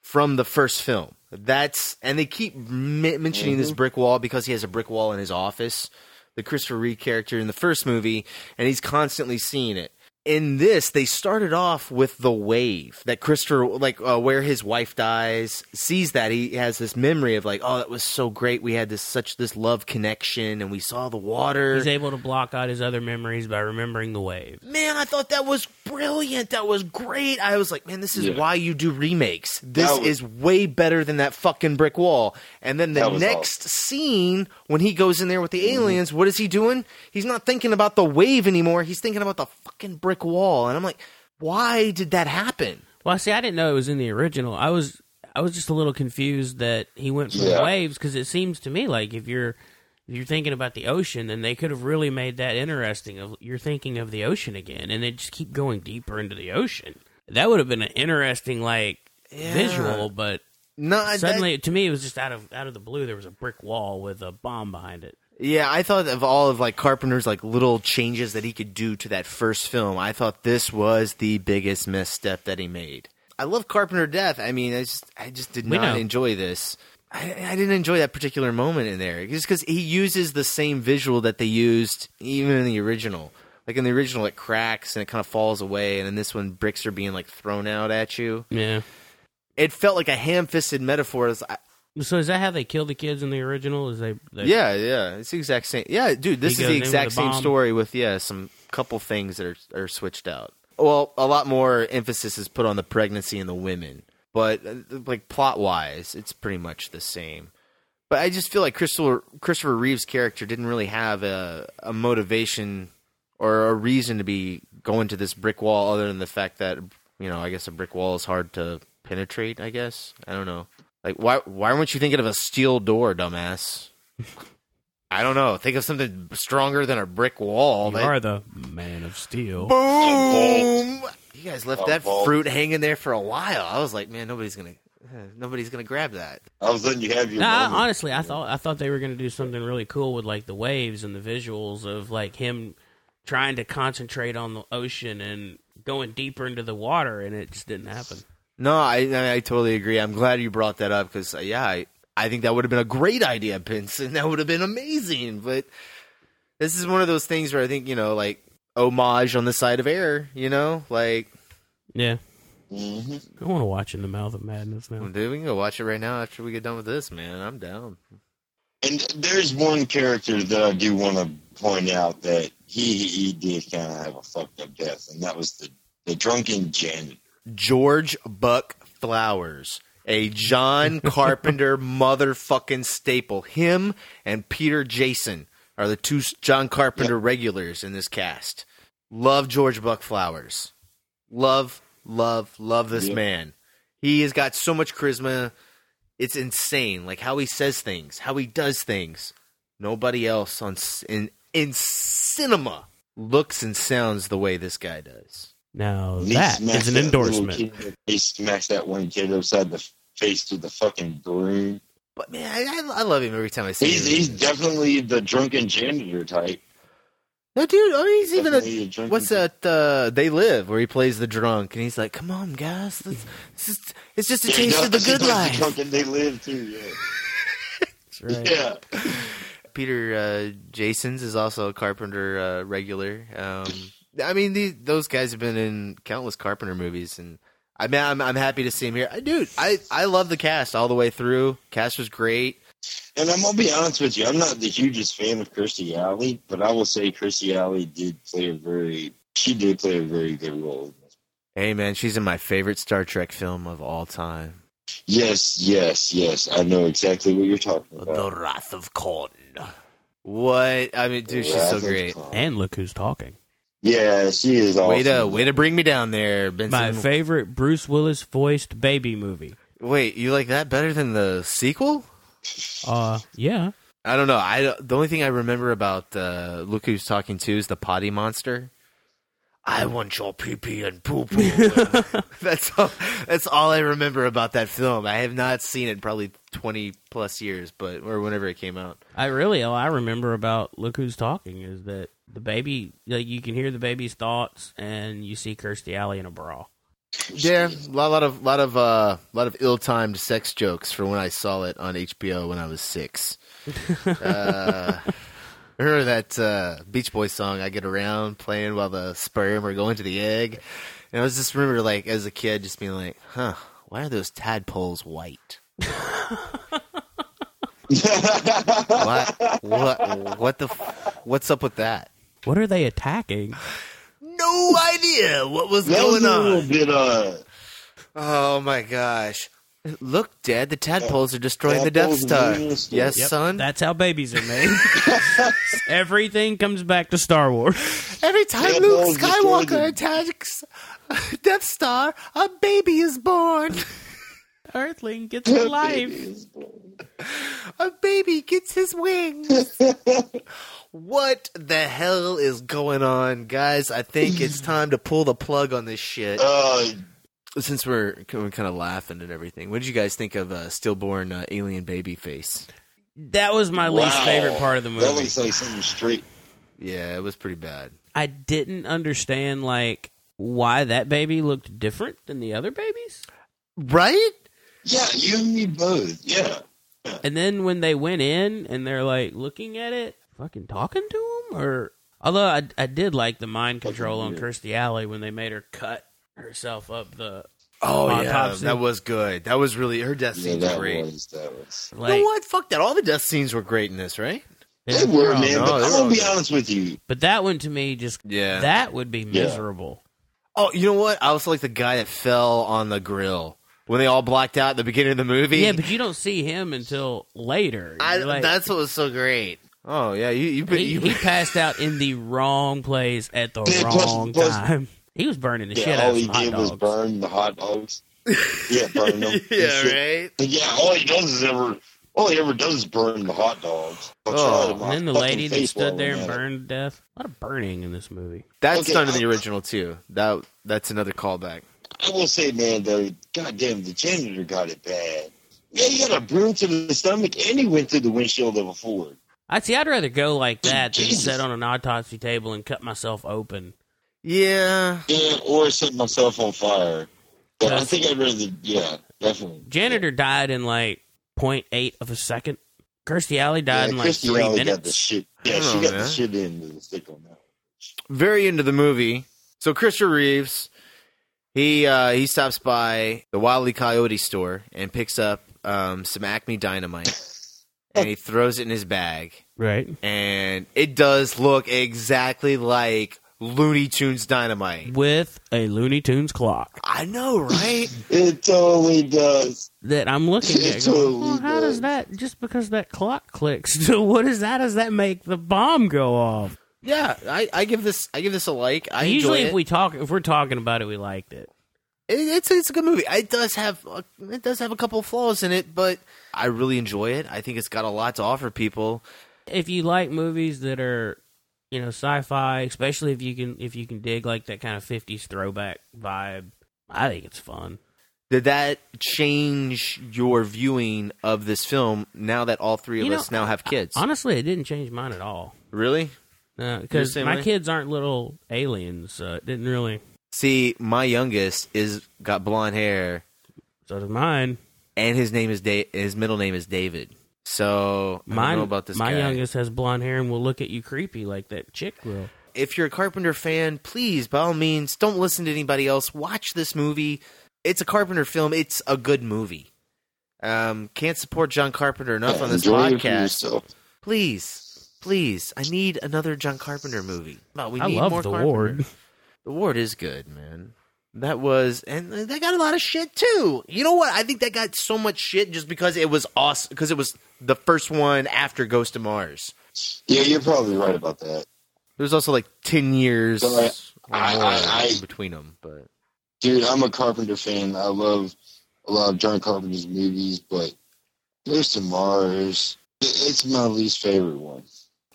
[SPEAKER 1] from the first film. That's and they keep m- mentioning this
[SPEAKER 7] Mhm.
[SPEAKER 1] brick wall because he has a brick wall in his office. The Christopher Reeve character in the first movie, and he's constantly seeing it. In this, they started off with the wave that Christopher, like uh, where his wife dies, sees that he has this memory of like, oh, that was so great. We had this such this love connection, and we saw the water.
[SPEAKER 8] He's able to block out his other memories by remembering the wave.
[SPEAKER 1] Man, I thought that was brilliant. That was great. I was like, man, this is
[SPEAKER 8] Yeah.
[SPEAKER 1] why you do remakes. This
[SPEAKER 7] was-
[SPEAKER 1] is way better than that fucking brick wall. And then the
[SPEAKER 7] That was
[SPEAKER 1] next scene, when he goes in there with the
[SPEAKER 8] Mm-hmm.
[SPEAKER 1] aliens, what is he doing? He's not thinking about the wave anymore. He's thinking about the fucking brick wall. And I'm like, why did that happen?
[SPEAKER 8] Well, see, I didn't know it was in the original. I was I was just a little confused that he went for
[SPEAKER 7] Yeah.
[SPEAKER 8] the waves because it seems to me like if you're if you're thinking about the ocean, then they could have really made that interesting. Of you're thinking of the ocean again, and they just keep going deeper into the ocean. That would have been an interesting like visual, but
[SPEAKER 1] No, that-
[SPEAKER 8] suddenly to me it was just out of out of the blue. There was a brick wall with a bomb behind it.
[SPEAKER 1] Yeah, I thought of all of like Carpenter's like little changes that he could do to that first film. I thought this was the biggest misstep that he made. I love Carpenter death. I mean, I just I just did
[SPEAKER 8] We
[SPEAKER 1] not
[SPEAKER 8] know.
[SPEAKER 1] enjoy this. I, I didn't enjoy that particular moment in there just because he uses the same visual that they used even in the original. Like in the original, it cracks and it kind of falls away, and then this one, bricks are being like thrown out at you.
[SPEAKER 8] Yeah.
[SPEAKER 1] It felt like a ham-fisted metaphor. I,
[SPEAKER 8] So is that how they kill the kids in the original? Is they, they
[SPEAKER 1] yeah, yeah, it's the exact same. Yeah, dude, this is the exact same
[SPEAKER 8] bomb?
[SPEAKER 1] story with yeah, some couple things that are are switched out. Well, a lot more emphasis is put on the pregnancy and the women, but uh, like plot wise, it's pretty much the same. But I just feel like Christopher Christopher Reeve's character didn't really have a a motivation or a reason to be going to this brick wall other than the fact that you know I guess a brick wall is hard to penetrate. I guess I don't know. Like why why weren't you thinking of a steel door, dumbass? I don't know. Think of something stronger than a brick wall.
[SPEAKER 8] You
[SPEAKER 1] That-
[SPEAKER 8] are the man of steel.
[SPEAKER 1] Boom! You guys left
[SPEAKER 7] A
[SPEAKER 1] that
[SPEAKER 7] vault.
[SPEAKER 1] fruit hanging there for a while. I was like, man, nobody's gonna, nobody's gonna grab that.
[SPEAKER 7] All of a sudden, you have your.
[SPEAKER 8] No, I-
[SPEAKER 7] moment.
[SPEAKER 8] honestly, I thought I thought they were going to do something really cool with like the waves and the visuals of like him trying to concentrate on the ocean and going deeper into the water, and it just didn't happen.
[SPEAKER 1] No, I, I, I totally agree. I'm glad you brought that up because, yeah, I, I think that would have been a great idea, Benson. That would have been amazing. But this is one of those things where I think you know, like homage on the side of air. You know, like
[SPEAKER 8] Yeah,
[SPEAKER 7] Mm-hmm.
[SPEAKER 8] I want to watch In the Mouth of Madness now.
[SPEAKER 1] dude, we can go watch it right now after we get done with this, man. I'm down.
[SPEAKER 7] And there's one character that I do want to point out that he he did kind of have a fucked up death, and that was the the drunken janitor.
[SPEAKER 1] George Buck Flowers, a John Carpenter motherfucking staple. Him and Peter Jason are the two John Carpenter regulars in this cast. Love George Buck Flowers. Love, love, love this
[SPEAKER 7] Yep.
[SPEAKER 1] man. He has got so much charisma. It's insane. Like how he says things, how he does things. Nobody else on in in cinema looks and sounds the way this guy does.
[SPEAKER 8] Now
[SPEAKER 7] He
[SPEAKER 8] that
[SPEAKER 7] smacks
[SPEAKER 8] is an
[SPEAKER 7] that
[SPEAKER 8] endorsement.
[SPEAKER 7] He smacks that one kid upside the face with the fucking broom.
[SPEAKER 1] But man, I, I, I love him every time I see
[SPEAKER 7] He's
[SPEAKER 1] him.
[SPEAKER 7] he's definitely the drunken janitor type.
[SPEAKER 1] no, dude. I mean, he's even
[SPEAKER 7] Definitely a
[SPEAKER 1] a,
[SPEAKER 7] drunken
[SPEAKER 1] what's that? Uh, they live where he plays the drunk, and he's like, "Come on, guys, let's, it's just it's just a
[SPEAKER 7] Yeah, he
[SPEAKER 1] taste of the
[SPEAKER 7] does- he
[SPEAKER 1] good
[SPEAKER 7] does
[SPEAKER 1] life."
[SPEAKER 7] drunken they live too. Yeah.
[SPEAKER 8] That's right.
[SPEAKER 7] Yeah.
[SPEAKER 1] Peter uh, Jasons is also a Carpenter uh, regular. Um, I mean, the, those guys have been in countless Carpenter movies, and I mean, I'm, I'm happy to see him here. I, dude, I I love the cast all the way through. Cast was great.
[SPEAKER 7] And I'm gonna be honest with you, I'm not the hugest fan of Kirstie Alley, but I will say Kirstie Alley did play a very she did play a very good role.
[SPEAKER 1] Hey, man, she's in my favorite Star Trek film of all time,
[SPEAKER 7] Yes, yes, yes. I know exactly what you're talking about.
[SPEAKER 1] The Wrath of Khan. What? I mean, dude, she's so
[SPEAKER 7] Wrath of
[SPEAKER 1] great.
[SPEAKER 8] And look who's talking.
[SPEAKER 7] Yeah, she is awesome.
[SPEAKER 1] Way to way to bring me down there, Benson.
[SPEAKER 8] My favorite Bruce Willis voiced baby movie.
[SPEAKER 1] Wait, you like that better than the sequel?
[SPEAKER 8] Uh, yeah.
[SPEAKER 1] I don't know. I the only thing I remember about uh, Look Who's Talking Too is the potty monster. I want your pee pee and poo poo. that's all. That's all I remember about that film. I have not seen it in probably twenty plus years, but or whenever it came out.
[SPEAKER 8] I really all I remember about Look Who's Talking is that the baby like you can hear the baby's thoughts and you see Kirstie Alley in a bra.
[SPEAKER 1] Yeah, a lot, lot of lot of uh, lot of ill-timed sex jokes for when I saw it on HBO when I was six. uh, I remember that uh, Beach Boys song "I Get Around" playing while the sperm are going to the egg, and I was just remember like as a kid just being like, "Huh, why are those tadpoles white?" what what what the f- what's up with that?
[SPEAKER 8] What are they attacking?
[SPEAKER 1] No idea what was
[SPEAKER 7] That
[SPEAKER 1] going
[SPEAKER 7] was a
[SPEAKER 1] on.
[SPEAKER 7] little bit, uh,
[SPEAKER 1] Oh my gosh. Look, Dad, the tadpoles are destroying the
[SPEAKER 7] Tadpoles
[SPEAKER 1] Death Star.
[SPEAKER 7] are doing
[SPEAKER 1] Yes,
[SPEAKER 8] Yep,
[SPEAKER 1] son.
[SPEAKER 8] That's how babies are made. Everything comes back to Star Wars.
[SPEAKER 1] Every time
[SPEAKER 7] Tadpoles
[SPEAKER 1] Luke
[SPEAKER 7] destroy
[SPEAKER 1] Skywalker
[SPEAKER 7] the-
[SPEAKER 1] attacks Death Star, a baby is born.
[SPEAKER 8] Earthling gets a life.
[SPEAKER 1] A baby gets his wings. what the hell is going on, guys? I think it's time to pull the plug on this shit.
[SPEAKER 7] uh,
[SPEAKER 1] Since we're, we're kind of laughing and everything, what did you guys think of uh, stillborn uh, alien baby face?
[SPEAKER 8] That was my least favorite part of the movie.
[SPEAKER 7] That
[SPEAKER 8] movie.
[SPEAKER 7] looks like something straight.
[SPEAKER 1] Yeah, it was pretty bad.
[SPEAKER 8] I didn't understand like why that baby looked different than the other babies.
[SPEAKER 1] Right?
[SPEAKER 7] Yeah, you and me both. Yeah.
[SPEAKER 8] And then when they went in and they're like looking at it, fucking talking to him, or although I I did like the mind control on Kirstie Alley when they made her cut herself up the
[SPEAKER 1] Oh yeah,
[SPEAKER 8] autopsy.
[SPEAKER 1] that was good. That was really her death
[SPEAKER 7] Yeah,
[SPEAKER 1] scene's
[SPEAKER 7] that
[SPEAKER 1] great.
[SPEAKER 7] was, that was.
[SPEAKER 1] you know what? Fuck that. All the death scenes were great in this, right?
[SPEAKER 7] They were,
[SPEAKER 8] Oh,
[SPEAKER 7] man,
[SPEAKER 1] no,
[SPEAKER 7] but I'm gonna be
[SPEAKER 1] all
[SPEAKER 7] honest with you.
[SPEAKER 8] But that one to me just
[SPEAKER 1] Yeah.
[SPEAKER 8] that would be
[SPEAKER 7] Yeah.
[SPEAKER 8] miserable.
[SPEAKER 1] Oh, you know what? I also like the guy that fell on the grill when they all blacked out at the beginning of the movie.
[SPEAKER 8] Yeah, but you don't see him until later.
[SPEAKER 1] I,
[SPEAKER 8] like-
[SPEAKER 1] that's what was so great. Oh yeah, you you,
[SPEAKER 8] he,
[SPEAKER 1] you
[SPEAKER 8] he passed out in the wrong place at the
[SPEAKER 7] Yeah,
[SPEAKER 8] wrong
[SPEAKER 7] plus-
[SPEAKER 8] time. He was burning the shit
[SPEAKER 7] Yeah,
[SPEAKER 8] out
[SPEAKER 7] all
[SPEAKER 8] of
[SPEAKER 7] he
[SPEAKER 8] some hot
[SPEAKER 7] did was
[SPEAKER 8] dogs.
[SPEAKER 7] burn the hot dogs. Yeah, burn them.
[SPEAKER 1] yeah, right.
[SPEAKER 7] And yeah, all he does is ever, all he ever does is burn the hot dogs. I'll
[SPEAKER 1] Oh,
[SPEAKER 8] And then the lady that stood there and burned to death. A lot of burning in this movie.
[SPEAKER 1] That's
[SPEAKER 7] Okay,
[SPEAKER 1] done in the original too. That that's another callback.
[SPEAKER 7] I will say, man, though, goddamn, the janitor got it bad. Yeah, he got a broom to the stomach, and he went through the windshield of a Ford.
[SPEAKER 8] I'd see. I'd rather go like that than
[SPEAKER 7] Jesus.
[SPEAKER 8] sit on an autopsy table and cut myself open.
[SPEAKER 1] Yeah,
[SPEAKER 7] Yeah, or set myself on fire. But I think I'd rather, yeah, definitely.
[SPEAKER 8] Janitor died in like 0.8 of a second. Kirstie Alley died
[SPEAKER 7] yeah,
[SPEAKER 8] in like
[SPEAKER 7] Kirstie
[SPEAKER 8] three
[SPEAKER 7] Alley got the
[SPEAKER 8] minutes.
[SPEAKER 7] shit. Yeah, she
[SPEAKER 1] don't
[SPEAKER 7] got
[SPEAKER 1] know,
[SPEAKER 7] the
[SPEAKER 1] man.
[SPEAKER 7] shit in the stick on that.
[SPEAKER 1] very into the movie. So Christopher Reeves, he uh, he stops by the Wile E. Coyote store and picks up um, some Acme dynamite, and he throws it in his bag.
[SPEAKER 8] Right.
[SPEAKER 1] And it does look exactly like Looney Tunes dynamite.
[SPEAKER 8] With a Looney Tunes clock
[SPEAKER 1] I know, right?
[SPEAKER 7] It totally does.
[SPEAKER 8] that I'm looking
[SPEAKER 7] It
[SPEAKER 8] at. Going,
[SPEAKER 7] totally
[SPEAKER 8] well, how does
[SPEAKER 7] does.
[SPEAKER 8] that? Just because that clock clicks, so what is that? Does that make the bomb go off?
[SPEAKER 1] Yeah, I, I give this I give this a like. I
[SPEAKER 8] Usually, if
[SPEAKER 1] it.
[SPEAKER 8] we talk, if we're talking about it, we liked it.
[SPEAKER 1] It- it's it's a good movie. It does have a, it does have a couple flaws in it, but I really enjoy it. I think it's got a lot to offer people.
[SPEAKER 8] If you like movies that are, you know, sci-fi, especially if you can if you can dig like that kind of '50s throwback vibe, I think it's fun.
[SPEAKER 1] Did that change your viewing of this film now that all three of
[SPEAKER 8] You know,
[SPEAKER 1] us now have kids?
[SPEAKER 8] Honestly, it didn't change mine at all.
[SPEAKER 1] really?
[SPEAKER 8] Because
[SPEAKER 1] same
[SPEAKER 8] my
[SPEAKER 1] way?
[SPEAKER 8] kids aren't little aliens, so it didn't really.
[SPEAKER 1] See, my youngest is got blonde hair,
[SPEAKER 8] So does mine.
[SPEAKER 1] and his name is da- his middle name is David. So I don't
[SPEAKER 8] Mine,
[SPEAKER 1] know about this
[SPEAKER 8] my
[SPEAKER 1] guy.
[SPEAKER 8] youngest has blonde hair and will look at you creepy like that chick will.
[SPEAKER 1] if you're a Carpenter fan, please, by all means, don't listen to anybody else. Watch this movie. It's a Carpenter film. It's a good movie. Um, can't support John Carpenter enough on this
[SPEAKER 7] Enjoy
[SPEAKER 1] podcast.
[SPEAKER 7] yourself.
[SPEAKER 1] Please, please, I need another John Carpenter movie. No, we
[SPEAKER 8] I
[SPEAKER 1] need
[SPEAKER 8] love
[SPEAKER 1] more
[SPEAKER 8] The
[SPEAKER 1] Carpenter.
[SPEAKER 8] Ward.
[SPEAKER 1] The Ward is good, man. That was, and that got a lot of shit too. You know what? I think that got so much shit just because it was awesome. Because it was the first one after Ghost of Mars.
[SPEAKER 7] Yeah, you're probably right about that.
[SPEAKER 1] There's also like ten years
[SPEAKER 7] like, I- I- I-
[SPEAKER 1] between them, but
[SPEAKER 7] Dude, I'm a Carpenter fan. I love a lot of John Carpenter's movies, but Ghost of Mars, it's my least favorite one.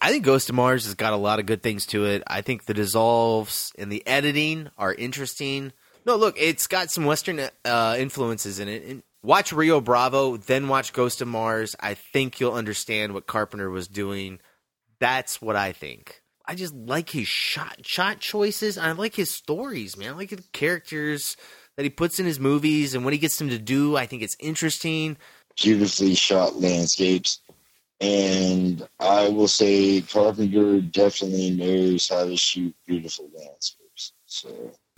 [SPEAKER 1] I think Ghost of Mars has got a lot of good things to it. I think the dissolves and the editing are interesting. No, look, it's got some Western uh, influences in it. And watch Rio Bravo, then watch Ghost of Mars. I think you'll understand what Carpenter was doing. That's what I think. I just like his shot shot choices. I like his stories, man. I like the characters, that he puts in his movies and what he gets them to do. I think it's interesting.
[SPEAKER 7] Beautifully shot landscapes. And I will say Carpenter definitely knows how to shoot beautiful landscapes. So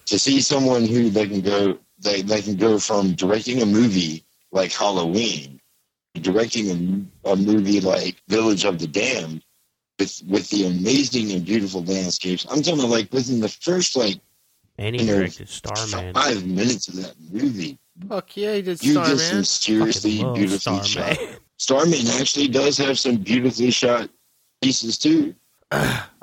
[SPEAKER 7] to see someone who they can go they, they can go from directing a movie like Halloween, directing a, a movie like Village of the Damned, with with the amazing and beautiful landscapes. I'm talking about like within the first like
[SPEAKER 8] And he
[SPEAKER 7] you know,
[SPEAKER 8] directed Starman.
[SPEAKER 7] five minutes of that movie.
[SPEAKER 1] Fuck yeah, he did
[SPEAKER 7] You
[SPEAKER 1] Starman.
[SPEAKER 7] get some seriously
[SPEAKER 8] Fucking love
[SPEAKER 7] beautifully
[SPEAKER 8] Starman.
[SPEAKER 7] Starman actually does have some beautifully shot pieces too.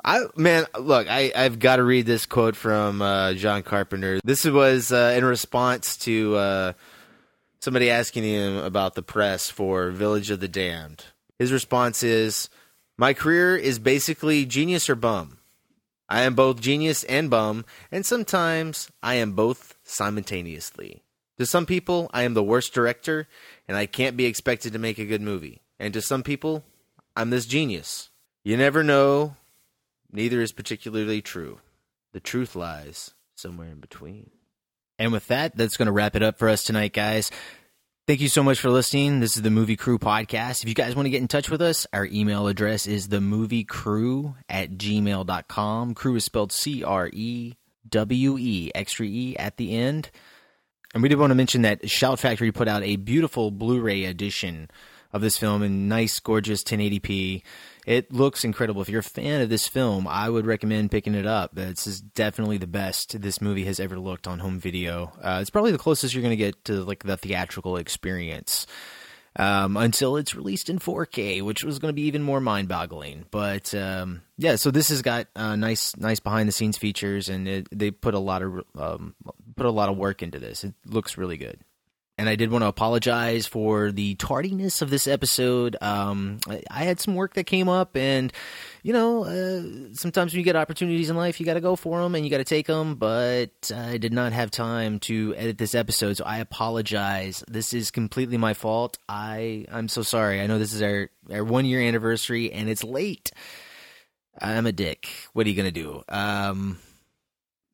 [SPEAKER 1] I man, look, I I've got to read this quote from uh, John Carpenter. This was uh, in response to uh, somebody asking him about the press for Village of the Damned. His response is, "My career is basically genius or bum. I am both genius and bum, and sometimes I am both simultaneously. To some people, I am the worst director, and I can't be expected to make a good movie. And to some people, I'm this genius. You never know." neither is particularly true. The truth lies somewhere in between. And with that, that's going to wrap it up for us tonight, guys. Thank you so much for listening. This is the Movie Crewe podcast. If you guys want to get in touch with us, our email address is themoviecrewe at gmail.com. Crew is spelled C R E W E, extra E at the end. And we did want to mention that Shout Factory put out a beautiful Blu ray edition of this film in nice, gorgeous 1080p. It looks incredible. If you're a fan of this film, I would recommend picking it up. This is definitely the best this movie has ever looked on home video. Uh, it's probably the closest you're going to get to like the theatrical experience um, until it's released in 4K, which was going to be even more mind-boggling. But um, yeah, so this has got uh, nice, nice behind-the-scenes features, and it, they put a lot of um, put a lot of work into this. It looks really good. And I did want to apologize for the tardiness of this episode. Um, I, had some work that came up, and you know, uh, sometimes when you get opportunities in life, you got to go for them and you got to take them. But I did not have time to edit this episode, so I apologize. This is completely my fault. I I'm so sorry. I know this is our our one year anniversary, and it's late. I'm a dick. What are you gonna do? Um,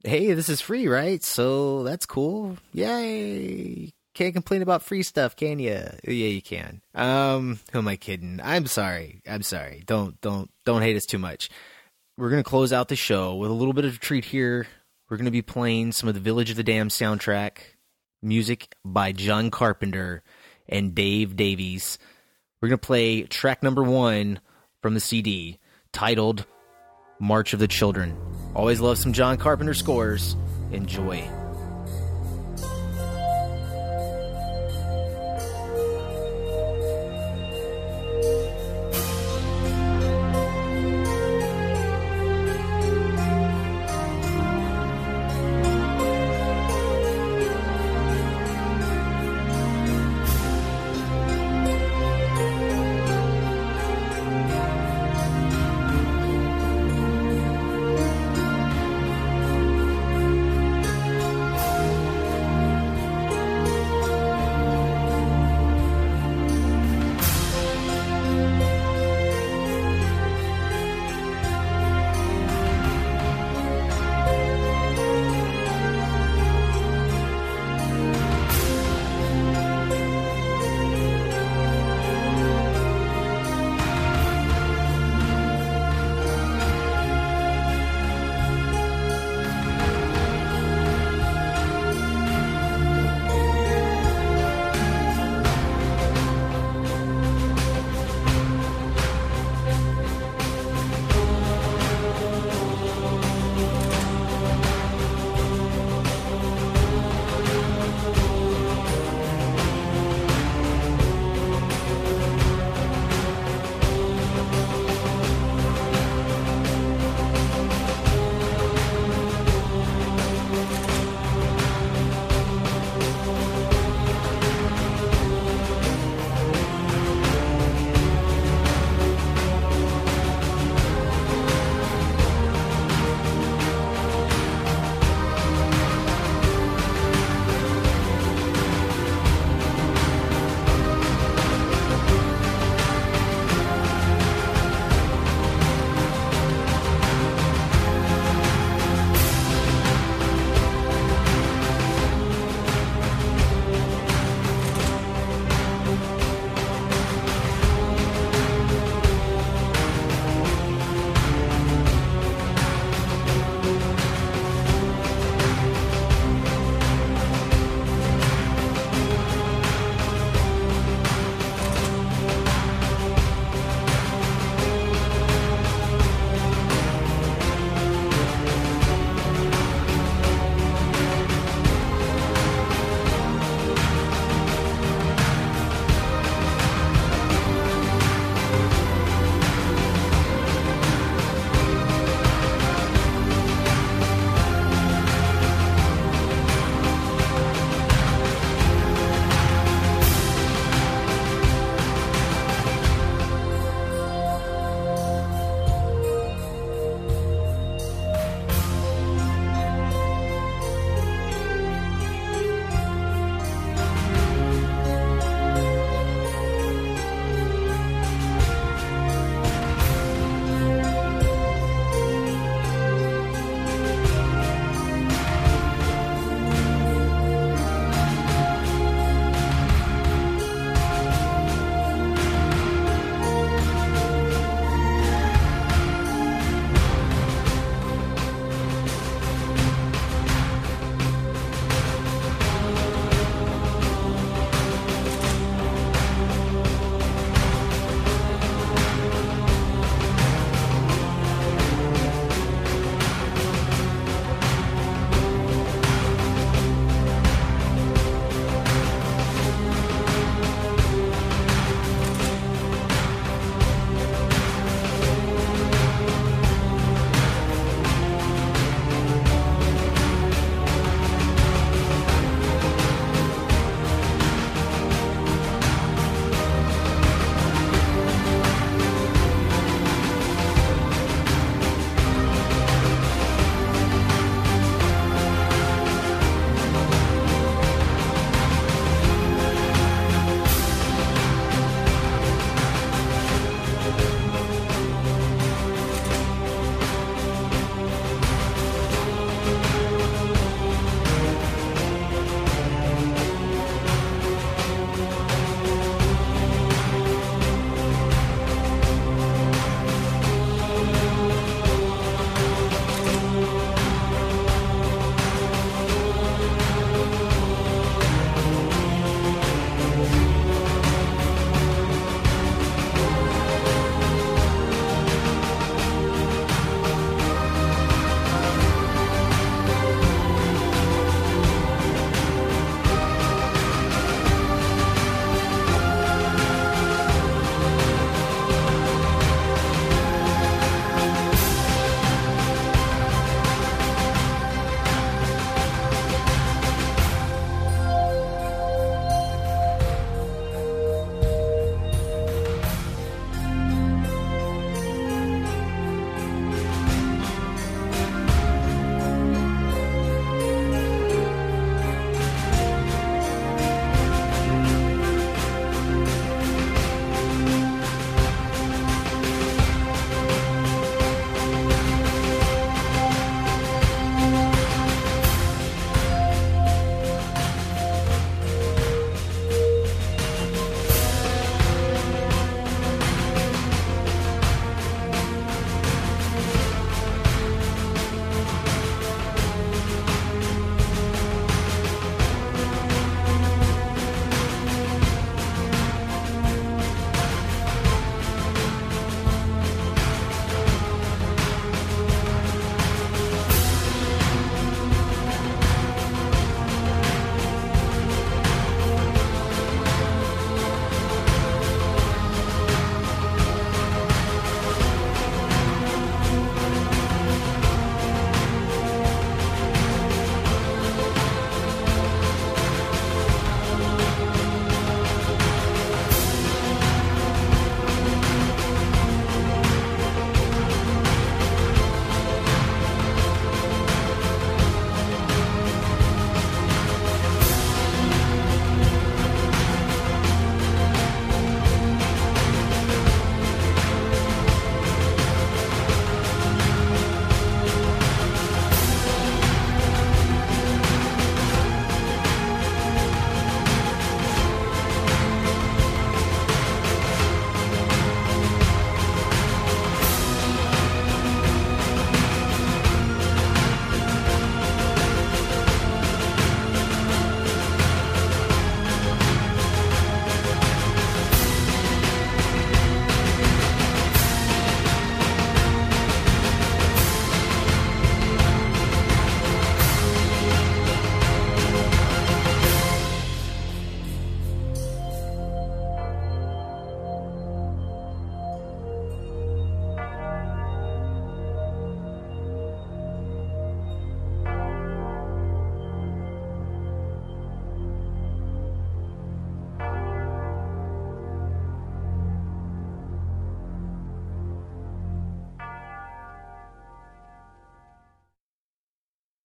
[SPEAKER 1] hey, this is free, right? So that's cool. Yay! Can't complain about free stuff, can you? Yeah, you can. Um, who am I kidding? I'm sorry. I'm sorry. Don't don't don't hate us too much. We're gonna close out the show with a little bit of a treat here. We're gonna be playing some of the Village of the Damned soundtrack, music by John Carpenter and Dave Davies. We're gonna play track number one from the CD titled March of the Children. Always love some John Carpenter scores. Enjoy.